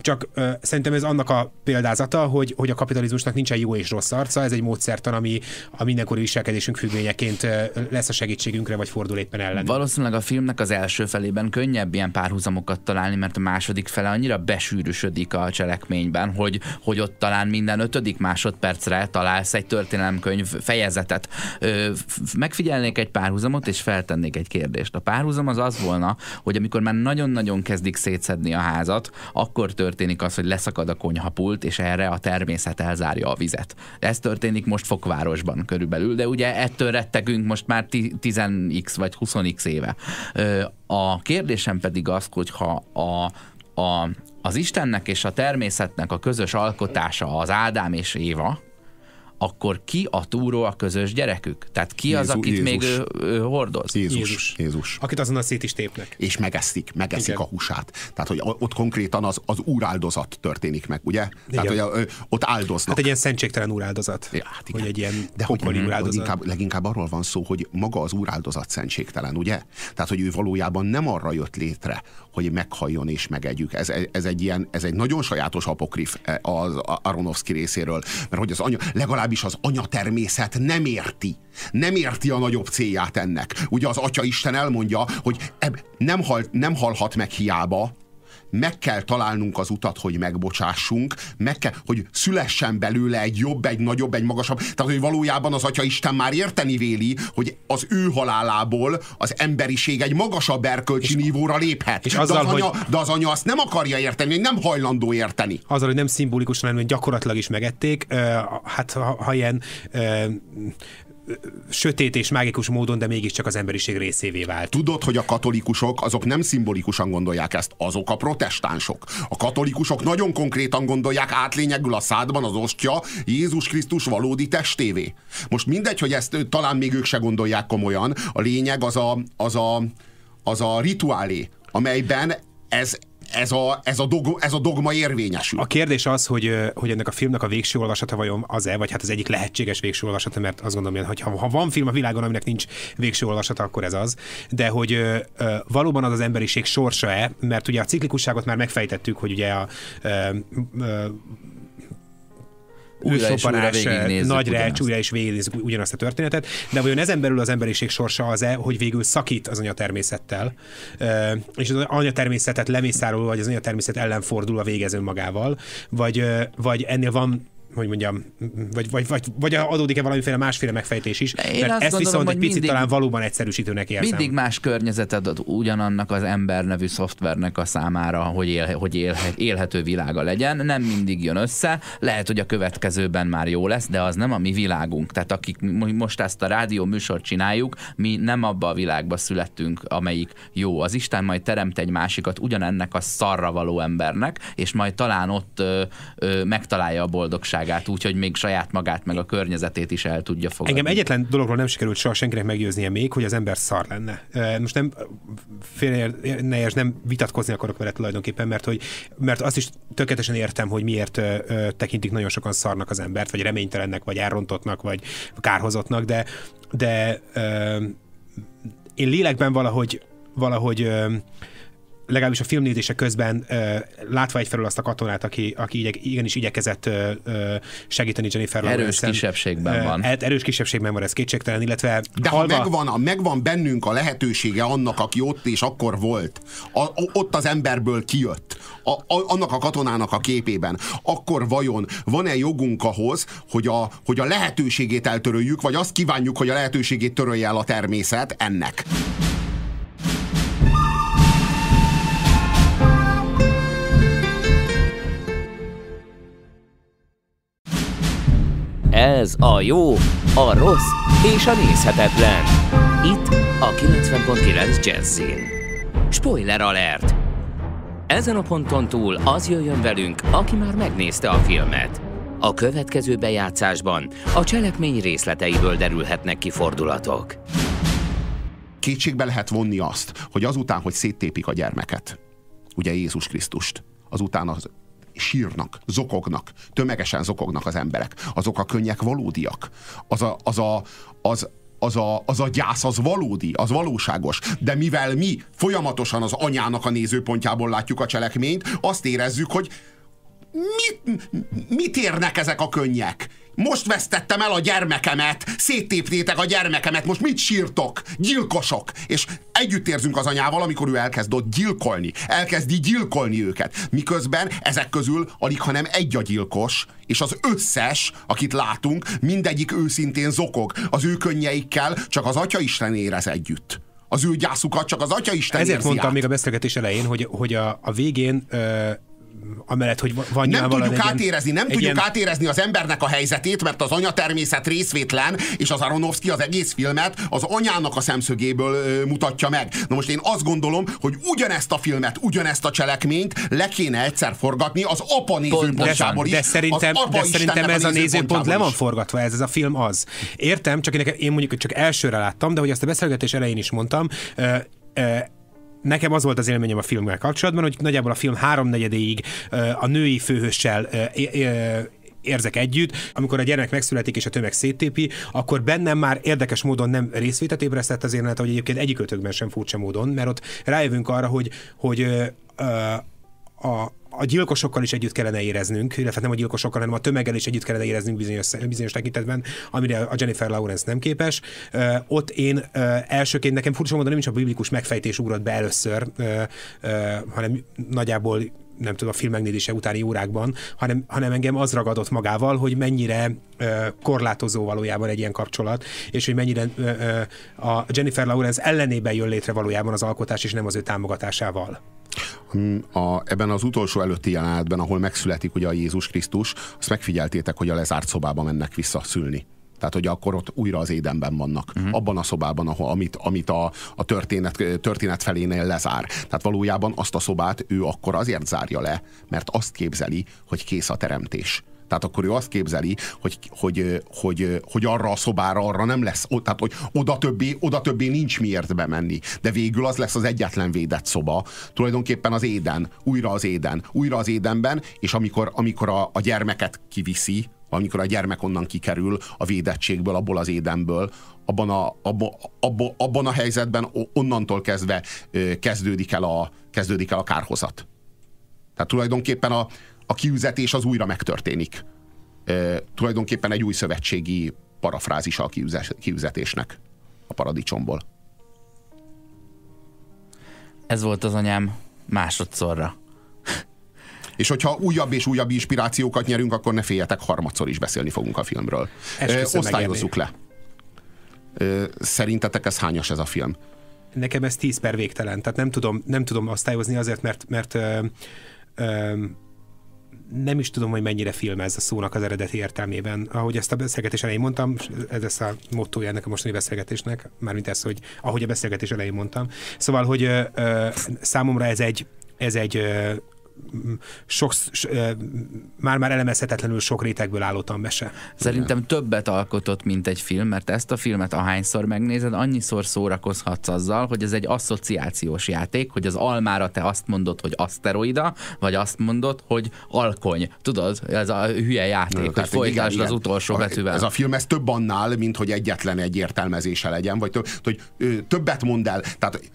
Csak szerintem ez annak a példázata, hogy, hogy a kapitalizmusnak nincsen jó és rossz arca, ez egy módszertan, ami a mindenkori viselkedésünk függvényeként lesz a segítségünkre, vagy fordul éppen ellen. Valószínűleg a filmnek az első felében könnyebb ilyen párhuzamokat találni, mert a második fele annyira besűrűsödik a cselekményben, hogy, hogy ott talán minden ötödik másodpercre találsz egy történelemkönyv fejezetet. Ö, megfigyelnék egy párhuzamot, és feltennék egy kérdést. A párhuzam az az volna, hogy amikor már nagyon-nagyon kezdik szétszedni a házat, akkor történik az, hogy leszakad a konyhapult, és erre a természet elzárja a vizet. Ez történik most Fokvárosban körülbelül, de ugye ettől rettegünk most már 10x vagy 20x éve. A kérdésem pedig az, hogy ha a, a, az Istennek és a természetnek a közös alkotása az Ádám és Éva, akkor ki a túró a közös gyerekük? Tehát ki az, Jézus- akit még Jézus. ő, ő hordoz? Jézus, Jézus. Jézus. Akit azonnal szét is tépnek. És megeszik, megeszik Igen. a húsát. Tehát, hogy ott konkrétan az, az úráldozat történik meg, ugye? Tehát, Igen. hogy ö, ott áldoznak. Hát egy ilyen szentségtelen úráldozat. Ja, hát igen. Hogy egy ilyen De hogy, hogy úráldozat. inkább, leginkább arról van szó, hogy maga az úráldozat szentségtelen, ugye? Tehát, hogy ő valójában nem arra jött létre, hogy meghalljon és megegyük. Ez, ez, egy ilyen, ez egy nagyon sajátos apokrif eh, az Aronofsky részéről, mert hogy az anya, legalábbis az anya természet nem érti. Nem érti a nagyobb célját ennek. Ugye az Atya Isten elmondja, hogy eb, nem, hal, nem halhat meg hiába, meg kell találnunk az utat, hogy megbocsássunk, meg kell, hogy szülessen belőle egy jobb, egy nagyobb, egy magasabb. Tehát, hogy valójában az Atya Isten már érteni véli, hogy az ő halálából az emberiség egy magasabb erkölcsi nívóra léphet. és de, azzal, az anya, hogy- de az anya azt nem akarja érteni, hogy nem hajlandó érteni. azzal, hogy nem szimbolikusan, hanem gyakorlatilag is megették, hát ha, ha ilyen sötét és mágikus módon, de mégiscsak az emberiség részévé vált. Tudod, hogy a katolikusok azok nem szimbolikusan gondolják ezt, azok a protestánsok. A katolikusok nagyon konkrétan gondolják átlényegül a szádban az ostya Jézus Krisztus valódi testévé. Most mindegy, hogy ezt talán még ők se gondolják komolyan, a lényeg az a, az a, az a rituálé, amelyben ez, ez, a, ez, a dogma, ez a dogma érvényesül. A kérdés az, hogy, hogy ennek a filmnek a végső olvasata vajon az-e, vagy hát az egyik lehetséges végső olvasata, mert azt gondolom, hogy ha, ha van film a világon, aminek nincs végső olvasata, akkor ez az. De hogy ö, valóban az az emberiség sorsa-e, mert ugye a ciklikusságot már megfejtettük, hogy ugye a ö, ö, Újra és újra őszopanás, végignézzük nagy ugyanazt. újra is végignézzük ugyanazt a történetet, de vajon ezen belül az emberiség sorsa az-e, hogy végül szakít az anyatermészettel, és az anyatermészetet lemészárol, vagy az anyatermészet ellen fordul a végez önmagával, vagy, vagy ennél van hogy mondjam, vagy, vagy, vagy, vagy adódik-e valamiféle másféle megfejtés is, Én mert ezt gondolom, viszont egy picit mindig- talán valóban egyszerűsítőnek érzem. Mindig más környezeted ad ugyanannak az ember nevű szoftvernek a számára, hogy, él, hogy élhe, élhető világa legyen. Nem mindig jön össze. Lehet, hogy a következőben már jó lesz, de az nem a mi világunk. Tehát akik mo- most ezt a rádió műsort csináljuk, mi nem abba a világba születtünk, amelyik jó. Az Isten majd teremt egy másikat ugyanennek a szarra való embernek, és majd talán ott ö, ö, megtalálja a boldogságot valóságát úgy, hogy még saját magát meg a környezetét is el tudja fogadni. Engem egyetlen dologról nem sikerült soha senkinek meggyőznie még, hogy az ember szar lenne. Most nem félreértene, nem vitatkozni akarok vele tulajdonképpen, mert, hogy, mert azt is tökéletesen értem, hogy miért tekintik nagyon sokan szarnak az embert, vagy reménytelennek, vagy elrontottnak, vagy kárhozottnak, de, de én lélekben valahogy, valahogy legalábbis a filmnézése közben látva egyfelől azt a katonát, aki, aki igyek, igenis igyekezett segíteni Jennifer Erős Lawrence-en. kisebbségben van. Erős kisebbségben van, ez kétségtelen, illetve De halva... ha megvan, megvan bennünk a lehetősége annak, aki ott és akkor volt, a, a, ott az emberből kijött, a, a, annak a katonának a képében, akkor vajon van-e jogunk ahhoz, hogy a, hogy a lehetőségét eltöröljük, vagy azt kívánjuk, hogy a lehetőségét törölje el a természet ennek? Ez a jó, a rossz és a nézhetetlen. Itt a 90.9 Jazzin. Spoiler alert! Ezen a ponton túl az jöjjön velünk, aki már megnézte a filmet. A következő bejátszásban a cselekmény részleteiből derülhetnek ki fordulatok. Kétségbe lehet vonni azt, hogy azután, hogy széttépik a gyermeket, ugye Jézus Krisztust, azután az sírnak, zokognak, tömegesen zokognak az emberek. Azok a könnyek valódiak. Az a, az a, az, az a, az a gyász az valódi, az valóságos. De mivel mi folyamatosan az anyának a nézőpontjából látjuk a cselekményt, azt érezzük, hogy mit, mit érnek ezek a könnyek? Most vesztettem el a gyermekemet, széttéptétek a gyermekemet, most mit sírtok? Gyilkosok! És együtt érzünk az anyával, amikor ő elkezd ott gyilkolni. Elkezdi gyilkolni őket. Miközben ezek közül alig, hanem egy a gyilkos, és az összes, akit látunk, mindegyik őszintén zokog. Az ő könnyeikkel csak az Atya Isten érez együtt az ő gyászukat csak az Atya Isten Ezért mondtam át. még a beszélgetés elején, hogy, hogy a, a végén ö, amellett, hogy van Nem tudjuk átérezni, nem tudjuk ilyen... átérezni az embernek a helyzetét, mert az anya természet részvétlen, és az Aronofsky az egész filmet az anyának a szemszögéből ö, mutatja meg. Na most én azt gondolom, hogy ugyanezt a filmet, ugyanezt a cselekményt le kéne egyszer forgatni az apa nézőpontjából is. De szerintem, de szerintem ez a nézőpont le van forgatva, ez, ez a film az. Értem, csak én, én mondjuk csak elsőre láttam, de hogy ezt a beszélgetés elején is mondtam, ö, ö, nekem az volt az élményem a filmmel kapcsolatban, hogy nagyjából a film háromnegyedéig a női főhőssel érzek együtt, amikor a gyermek megszületik és a tömeg széttépi, akkor bennem már érdekes módon nem részvétet ébresztett az élet, hogy egyébként egyik ötökben sem furcsa módon, mert ott rájövünk arra, hogy, hogy a, a gyilkosokkal is együtt kellene éreznünk, illetve nem a gyilkosokkal, hanem a tömeggel is együtt kellene éreznünk bizonyos, bizonyos tekintetben, amire a Jennifer Lawrence nem képes. Uh, ott én uh, elsőként nekem furcsa módon nem is a biblikus megfejtés ugrott be először, uh, uh, hanem nagyjából nem tudom, a film megnézése utáni órákban, hanem, hanem engem az ragadott magával, hogy mennyire korlátozó valójában egy ilyen kapcsolat, és hogy mennyire a Jennifer Lawrence ellenében jön létre valójában az alkotás, és nem az ő támogatásával. A, ebben az utolsó előtti jelenetben, ahol megszületik ugye a Jézus Krisztus, azt megfigyeltétek, hogy a lezárt szobába mennek vissza szülni. Tehát, hogy akkor ott újra az édenben vannak. Uh-huh. Abban a szobában, ahol, amit, amit a, a történet, történet felénél lezár. Tehát valójában azt a szobát ő akkor azért zárja le, mert azt képzeli, hogy kész a teremtés. Tehát akkor ő azt képzeli, hogy, hogy, hogy, hogy arra a szobára arra nem lesz, tehát hogy oda többé, oda többé nincs miért bemenni. De végül az lesz az egyetlen védett szoba. Tulajdonképpen az éden, újra az éden, újra az édenben, és amikor, amikor a, a gyermeket kiviszi, amikor a gyermek onnan kikerül a védettségből, abból az édenből, abban a, abba, abba, abban a helyzetben onnantól kezdve kezdődik el a, kezdődik el a kárhozat. Tehát tulajdonképpen a, a kiüzetés az újra megtörténik. E, tulajdonképpen egy új szövetségi parafrázisa a kiüzetésnek a paradicsomból. Ez volt az anyám másodszorra. És hogyha újabb és újabb inspirációkat nyerünk, akkor ne féljetek, harmadszor is beszélni fogunk a filmről. Osztályozzuk le. Szerintetek ez hányas ez a film? Nekem ez 10 per végtelen, tehát nem tudom, nem tudom osztályozni azért, mert, mert ö, ö, nem is tudom, hogy mennyire film ez a szónak az eredeti értelmében. Ahogy ezt a beszélgetés elején mondtam, ez lesz a mottoja ennek a mostani beszélgetésnek, mármint ez, hogy ahogy a beszélgetés elején mondtam. Szóval, hogy ö, ö, számomra ez egy, ez egy ö, sok, már-már elemezhetetlenül sok rétegből álló tanmese. Szerintem többet alkotott, mint egy film, mert ezt a filmet ahányszor megnézed, annyiszor szórakozhatsz azzal, hogy ez egy asszociációs játék, hogy az almára te azt mondod, hogy aszteroida, vagy azt mondod, hogy alkony. Tudod, ez a hülye játék, Na, hogy folytásd az utolsó a, betűvel. Ez a film ez több annál, mint hogy egyetlen egy értelmezése legyen, vagy több, hogy többet mond el. Tehát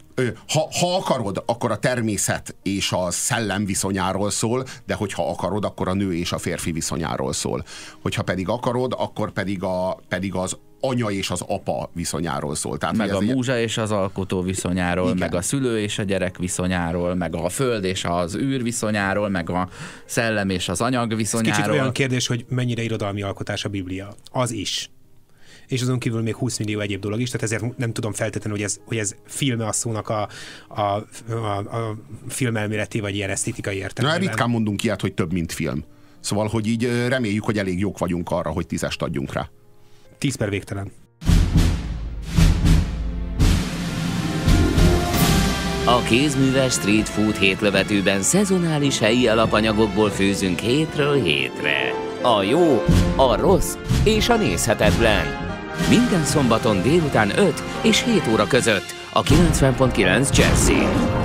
ha, ha akarod, akkor a természet és a szellem viszonyáról szól, de hogyha akarod, akkor a nő és a férfi viszonyáról szól. Hogyha pedig akarod, akkor pedig, a, pedig az anya és az apa viszonyáról szól. Tehát, meg a egy... múzsa és az alkotó viszonyáról, Igen. meg a szülő és a gyerek viszonyáról, meg a föld és az űr viszonyáról, meg a szellem és az anyag viszonyáról. Ez kicsit olyan kérdés, hogy mennyire irodalmi alkotás a Biblia. Az is és azon kívül még 20 millió egyéb dolog is, tehát ezért nem tudom feltétlenül, hogy ez, hogy ez filme a szónak a, a, a, a filmelméleti vagy ilyen esztétikai értelme. ritkán mondunk ilyet, hogy több, mint film. Szóval, hogy így reméljük, hogy elég jók vagyunk arra, hogy tízest adjunk rá. Tíz per végtelen. A kézműves street food hétlövetőben szezonális helyi alapanyagokból főzünk hétről hétre. A jó, a rossz és a nézhetetlen. Minden szombaton délután 5 és 7 óra között a 90.9 Jazzy.